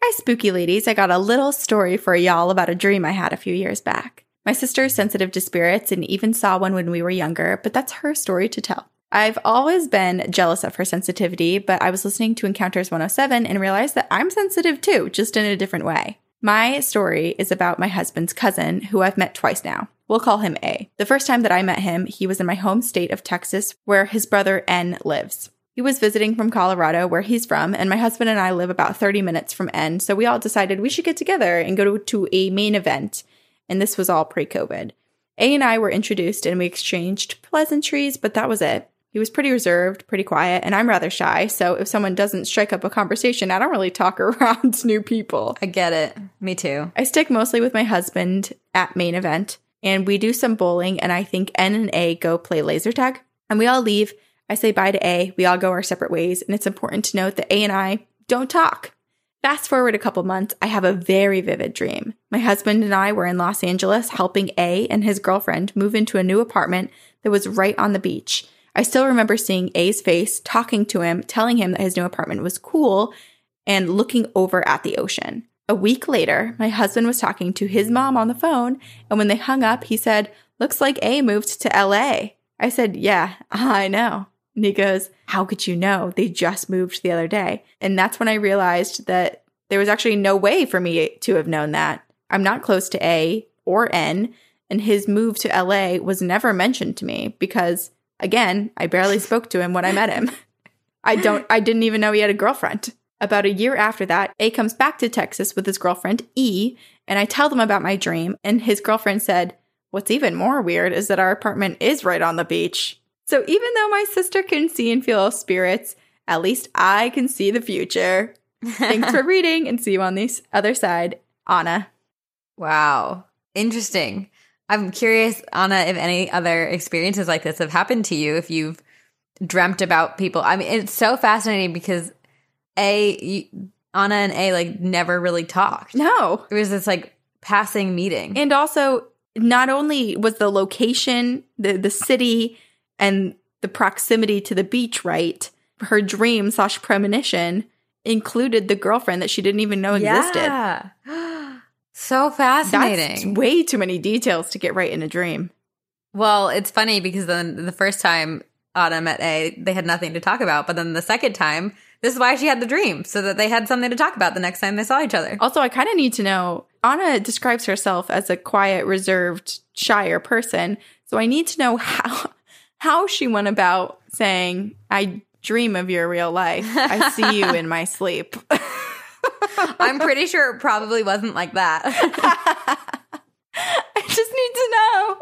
Hi, spooky ladies. I got a little story for y'all about a dream I had a few years back. My sister is sensitive to spirits and even saw one when we were younger, but that's her story to tell. I've always been jealous of her sensitivity, but I was listening to Encounters 107 and realized that I'm sensitive too, just in a different way. My story is about my husband's cousin, who I've met twice now. We'll call him A. The first time that I met him, he was in my home state of Texas, where his brother N lives. He was visiting from Colorado, where he's from, and my husband and I live about 30 minutes from N, so we all decided we should get together and go to, a main event. And this was all pre COVID. A and I were introduced and we exchanged pleasantries, but that was it. He was pretty reserved, pretty quiet, and I'm rather shy, so if someone doesn't strike up a conversation, I don't really talk around new people. I get it. Me too. I stick mostly with my husband at main event, and we do some bowling, and I think N and A go play laser tag. And we all leave. I say bye to A. We all go our separate ways, and it's important to note that A and I don't talk. Fast forward a couple months, I have a very vivid dream. My husband and I were in Los Angeles helping A and his girlfriend move into a new apartment that was right on the beach. I still remember seeing A's face, talking to him, telling him that his new apartment was cool, and looking over at the ocean. A week later, my husband was talking to his mom on the phone, and when they hung up, he said, Looks like A moved to LA. I said, Yeah, I know. And he goes, How could you know? They just moved the other day. And that's when I realized that there was actually no way for me to have known that. I'm not close to A or N, and his move to LA was never mentioned to me because, again, I barely spoke to him when I met him. I don't I didn't even know he had a girlfriend. About a year after that, A comes back to Texas with his girlfriend E, and I tell them about my dream, and his girlfriend said, "What's even more weird is that our apartment is right on the beach." So even though my sister can see and feel spirits, at least I can see the future. Thanks for reading and see you on the other side, Anna. Wow. Interesting. I'm curious, Anna, if any other experiences like this have happened to you, if you've dreamt about people. I mean, it's so fascinating because A, you, Anna and A like never really talked. No. It was this like passing meeting. And also, not only was the location, the the city, and the proximity to the beach right, her dream slash premonition included the girlfriend that she didn't even know existed. Yeah. so fascinating. That's way too many details to get right in a dream. Well, it's funny because then the first time Anna met A, they had nothing to talk about. But then the second time, this is why she had the dream, so that they had something to talk about the next time they saw each other. Also, I kind of need to know Anna describes herself as a quiet, reserved, shyer person. So I need to know how how she went about saying, I dream of your real life. I see you in my sleep. I'm pretty sure it probably wasn't like that. I just need to know.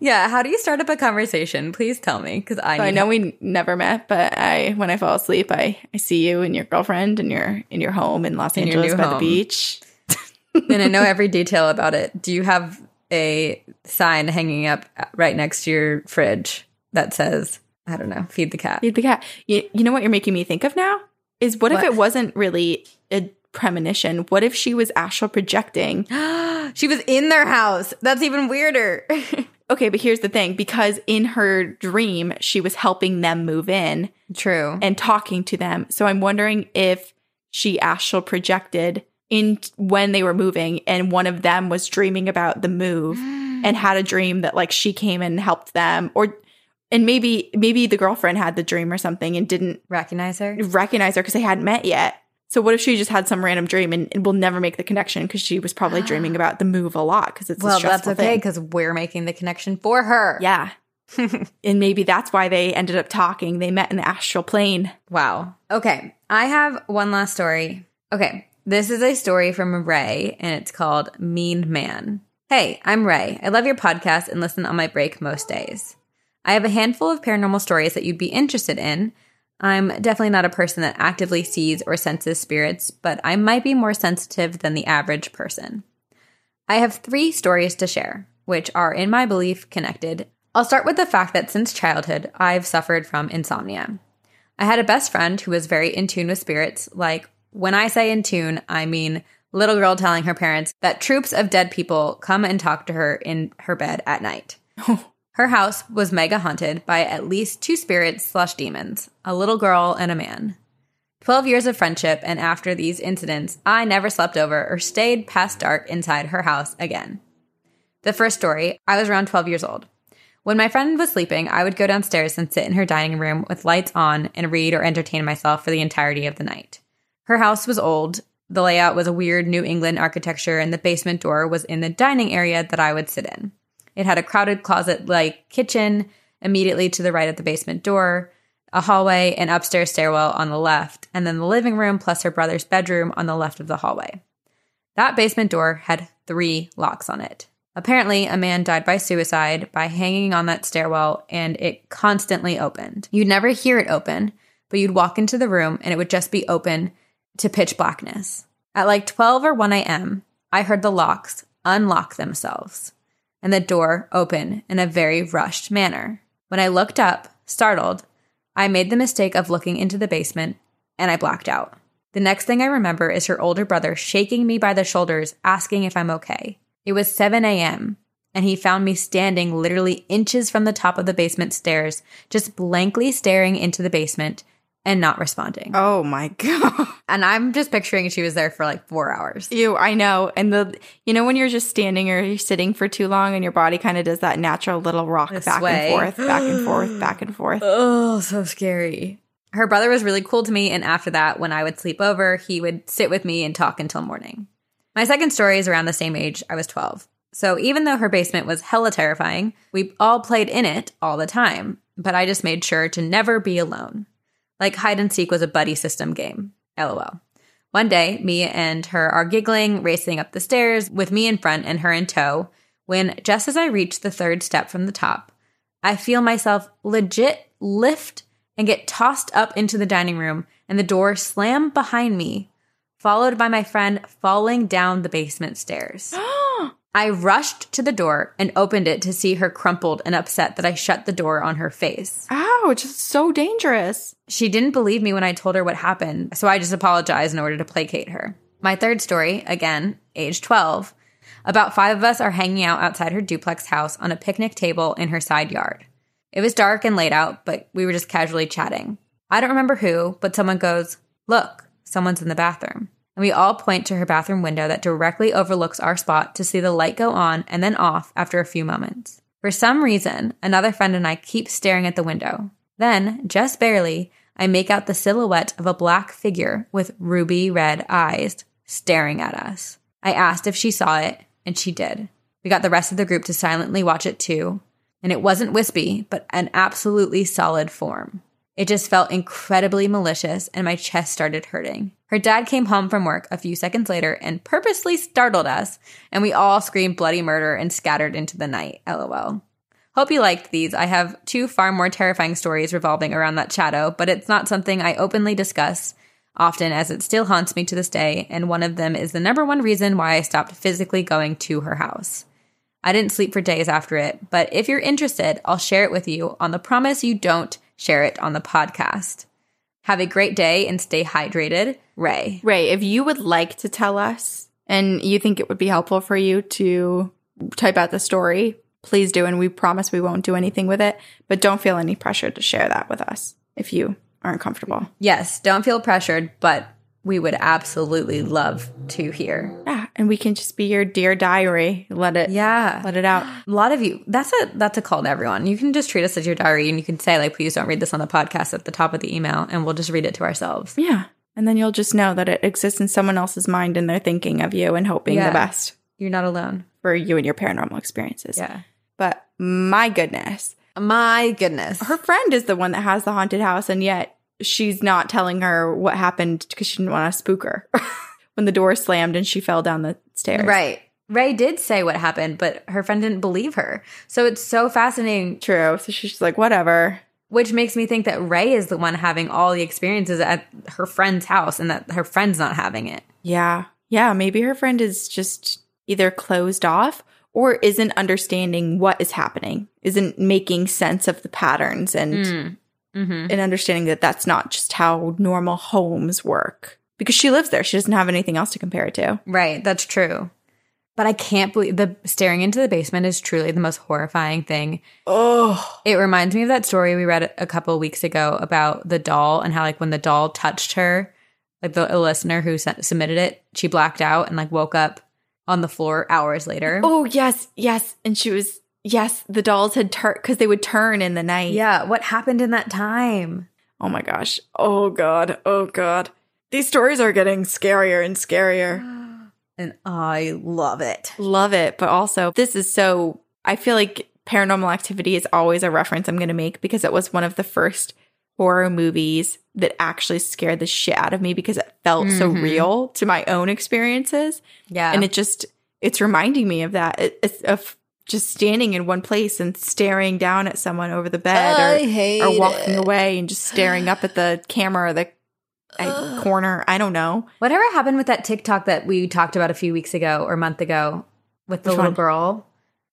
Yeah, how do you start up a conversation? Please tell me, because I, So I know we never met, but I when I fall asleep, I, I see you and your girrld in your in your home in Los In Angeles by the beach. and I know every detail about it. Do you have a sign hanging up right next to your fridge that says, I don't know, feed the cat? Feed the cat. You, you know what you're making me think of now is what, if it wasn't really a premonition? What if she was astral projecting? she was in their house. That's even weirder. Okay, but here's the thing: because in her dream, she was helping them move in True. and talking to them. So I'm wondering if she astral projected in when they were moving, and one of them was dreaming about the move and had a dream that like she came and helped them, or and maybe maybe the girlfriend had the dream or something and didn't Recognize her? recognize her because they hadn't met yet. So what if she just had some random dream and, and will never make the connection because she was probably dreaming about the move a lot because it's a Well, that's okay because we're making the connection for her. Yeah. and maybe that's why they ended up talking. They met in the astral plane. Wow. Okay. I have one last story. Okay. This is a story from Ray and it's called Mean Man. Hey, I'm Ray. I love your podcast and listen on my break most days. I have a handful of paranormal stories that you'd be interested in. I'm definitely not a person that actively sees or senses spirits, but I might be more sensitive than the average person. I have three stories to share, which are, in my belief, connected. I'll start with the fact that since childhood, I've suffered from insomnia. I had a best friend who was very in tune with spirits. Like, when I say in tune, I mean little girl telling her parents that troops of dead people come and talk to her in her bed at night. her house was mega haunted by at least two spirits slash demons, a little girl and a man. 12 years of friendship, and after these incidents, I never slept over or stayed past dark inside her house again. The first story, I was around 12 years old. When my friend was sleeping, I would go downstairs and sit in her dining room with lights on and read or entertain myself for the entirety of the night. Her house was old. The layout was a weird New England architecture, and the basement door was in the dining area that I would sit in. It had a crowded closet like kitchen immediately to the right of the basement door, a hallway, and upstairs stairwell on the left, and then the living room plus her brother's bedroom on the left of the hallway. That basement door had three locks on it. Apparently, a man died by suicide by hanging on that stairwell, and it constantly opened. You'd never hear it open, but you'd walk into the room and it would just be open to pitch blackness. At like 12 or 1 a.m., I heard the locks unlock themselves and the door open in a very rushed manner. When I looked up, startled, I made the mistake of looking into the basement and I blacked out. The next thing I remember is her older brother shaking me by the shoulders, asking if I'm okay. It was 7 a.m., and he found me standing literally inches from the top of the basement stairs, just blankly staring into the basement and not responding. Oh my god. And I'm just picturing she was there for like four hours. You, I know. And the, you know, when you're just standing or you're sitting for too long and your body kind of does that natural little rock The back sway. and forth, back and forth, back and forth. Oh, so scary. Her brother was really cool to me, and after that, when I would sleep over, he would sit with me and talk until morning. My second story is around the same age. I was 12. So even though her basement was hella terrifying, we all played in it all the time, but I just made sure to never be alone. Like hide and seek was a buddy system game. LOL. One day, me and her are giggling, racing up the stairs with me in front and her in tow, when just as I reach the third step from the top, I feel myself legit lift and get tossed up into the dining room and the door slam behind me, followed by my friend falling down the basement stairs. I rushed to the door and opened it to see her crumpled and upset that I shut the door on her face. Ouch, it's so dangerous. She didn't believe me when I told her what happened, so I just apologized in order to placate her. My third story, again, age 12. About five of us are hanging out outside her duplex house on a picnic table in her side yard. It was dark and late out, but we were just casually chatting. I don't remember who, but someone goes, Look, someone's in the bathroom. And we all point to her bathroom window that directly overlooks our spot to see the light go on and then off after a few moments. For some reason, another friend and I keep staring at the window. Then, just barely, I make out the silhouette of a black figure with ruby red eyes staring at us. I asked if she saw it, and she did. We got the rest of the group to silently watch it too, and it wasn't wispy, but an absolutely solid form. It just felt incredibly malicious, and my chest started hurting. Her dad came home from work a few seconds later and purposely startled us, and we all screamed bloody murder and scattered into the night. LOL. Hope you liked these. I have two far more terrifying stories revolving around that shadow, but it's not something I openly discuss often as it still haunts me to this day, and one of them is the number one reason why I stopped physically going to her house. I didn't sleep for days after it, but if you're interested, I'll share it with you on the promise you don't share it on the podcast. Have a great day and stay hydrated. Ray. Ray, if you would like to tell us and you think it would be helpful for you to type out the story, please do. And we promise we won't do anything with it, but don't feel any pressure to share that with us if you aren't comfortable. Yes, don't feel pressured, but we would absolutely love to hear. Yeah. And we can just be your dear diary. Let it, Yeah. let it out. A lot of you that's a that's a call to everyone. You can just treat us as your diary and you can say like please don't read this on the podcast at the top of the email and we'll just read it to ourselves. Yeah. And then you'll just know that it exists in someone else's mind and they're thinking of you and hoping Yeah. the best You're not alone. for you and your paranormal experiences. Yeah. But my goodness, My goodness. her friend is the one that has the haunted house, and yet she's not telling her what happened because she didn't want to spook her when the door slammed and she fell down the stairs. Right. Ray did say what happened, but her friend didn't believe her. So it's so fascinating, True. So she's like, whatever. which makes me think that Ray is the one having all the experiences at her friend's house and that her friend's not having it. Yeah. Yeah. Maybe her friend is just either closed off or isn't understanding what is happening, isn't making sense of the patterns and, hmm. Mm-hmm. and understanding that that's not just how normal homes work. Because she lives there. She doesn't have anything else to compare it to. Right. That's true. But I can't believe the staring into the basement is truly the most horrifying thing. Oh. It reminds me of that story we read a couple of weeks ago about the doll and how, like, when the doll touched her, like the a listener who sent, submitted it, she blacked out and like woke up on the floor hours later. Oh, yes. Yes. And she was, yes, the dolls had turned because they would turn in the night. Yeah, what happened in that time? Oh my gosh. Oh God. Oh God. These stories are getting scarier and scarier. And I love it. Love it. But also, this is so, I feel like paranormal activity is always a reference I'm going to make because it was one of the first horror movies that actually scared the shit out of me because it felt so Mhm. real to my own experiences. Yeah. And it just, it's reminding me of that. It, it's of just standing in one place and staring down at someone over the bed or, hate or walking away and just staring up at the camera or the uh, corner. I don't know. Whatever happened with that TikTok that we talked about a few weeks ago or a month ago with the Which little one? girl,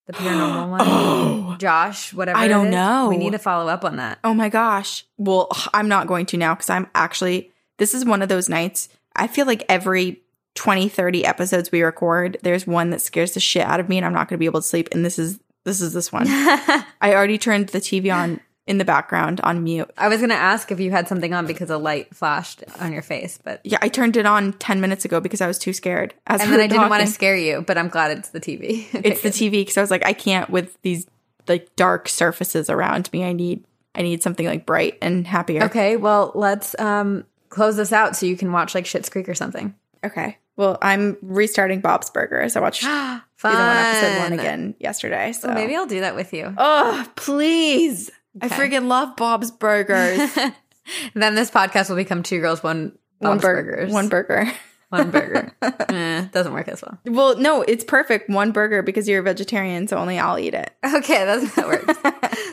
the paranormal one? Oh. Josh, whatever. I don't is. know. We need to follow up on that. Oh my gosh. Well, I'm not going to now because I'm actually, this is one of those nights. I feel like every 20, 30 episodes we record, there's one that scares the shit out of me and I'm not going to be able to sleep. And this is, this is this one. I already turned the TV on in the background on mute. I was going to ask if you had something on because a light flashed on your face, but Yeah, I turned it on 10 minutes ago because I was too scared. And then I didn't want to scare you, but I'm glad it's the TV. It's the TV because I was like, I can't with these like dark surfaces around me. I need, I need something like bright and happier. Okay, well, let's um close this out so you can watch like Schitt's Creek or something. Okay. Well, I'm restarting Bob's Burgers. I watched season one, episode one again yesterday. So Well, maybe I'll do that with you. Oh, please. I freaking love Bob's Burgers. then this podcast will become two girls, one Bob's bur- burgers, One burger. one burger. eh, doesn't work as well. Well, no, it's perfect. One burger because you're a vegetarian, so only I'll eat it. Okay, that's how it works.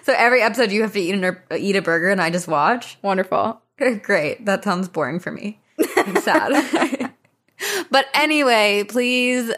so every episode you have to eat an, eat a burger, and I just watch. Wonderful. Great. That sounds boring for me. I'm sad. But anyway, please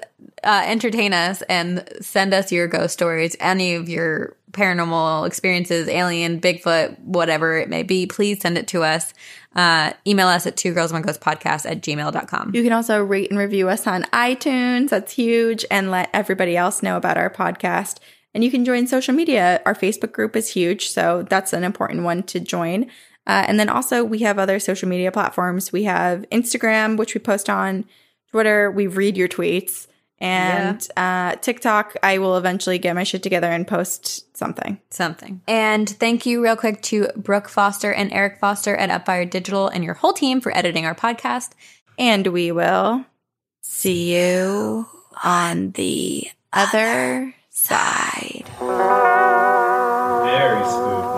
uh, entertain us and send us your ghost stories, any of your paranormal experiences, alien, Bigfoot, whatever it may be. Please send it to us. Uh, email us at two girls one ghost podcast at gmail.com. You can also rate and review us on iTunes. That's huge. And let everybody else know about our podcast. And you can join social media. Our Facebook group is huge. So that's an important one to join. Uh, and then also, we have other social media platforms. We have Instagram, which we post on Twitter. We read your tweets. And uh, TikTok, I will eventually get my shit together and post something. Something. And thank you, real quick, to Brooke Foster and Eric Foster at Upfire Digital and your whole team for editing our podcast. And we will see you on the other side. Very spooky.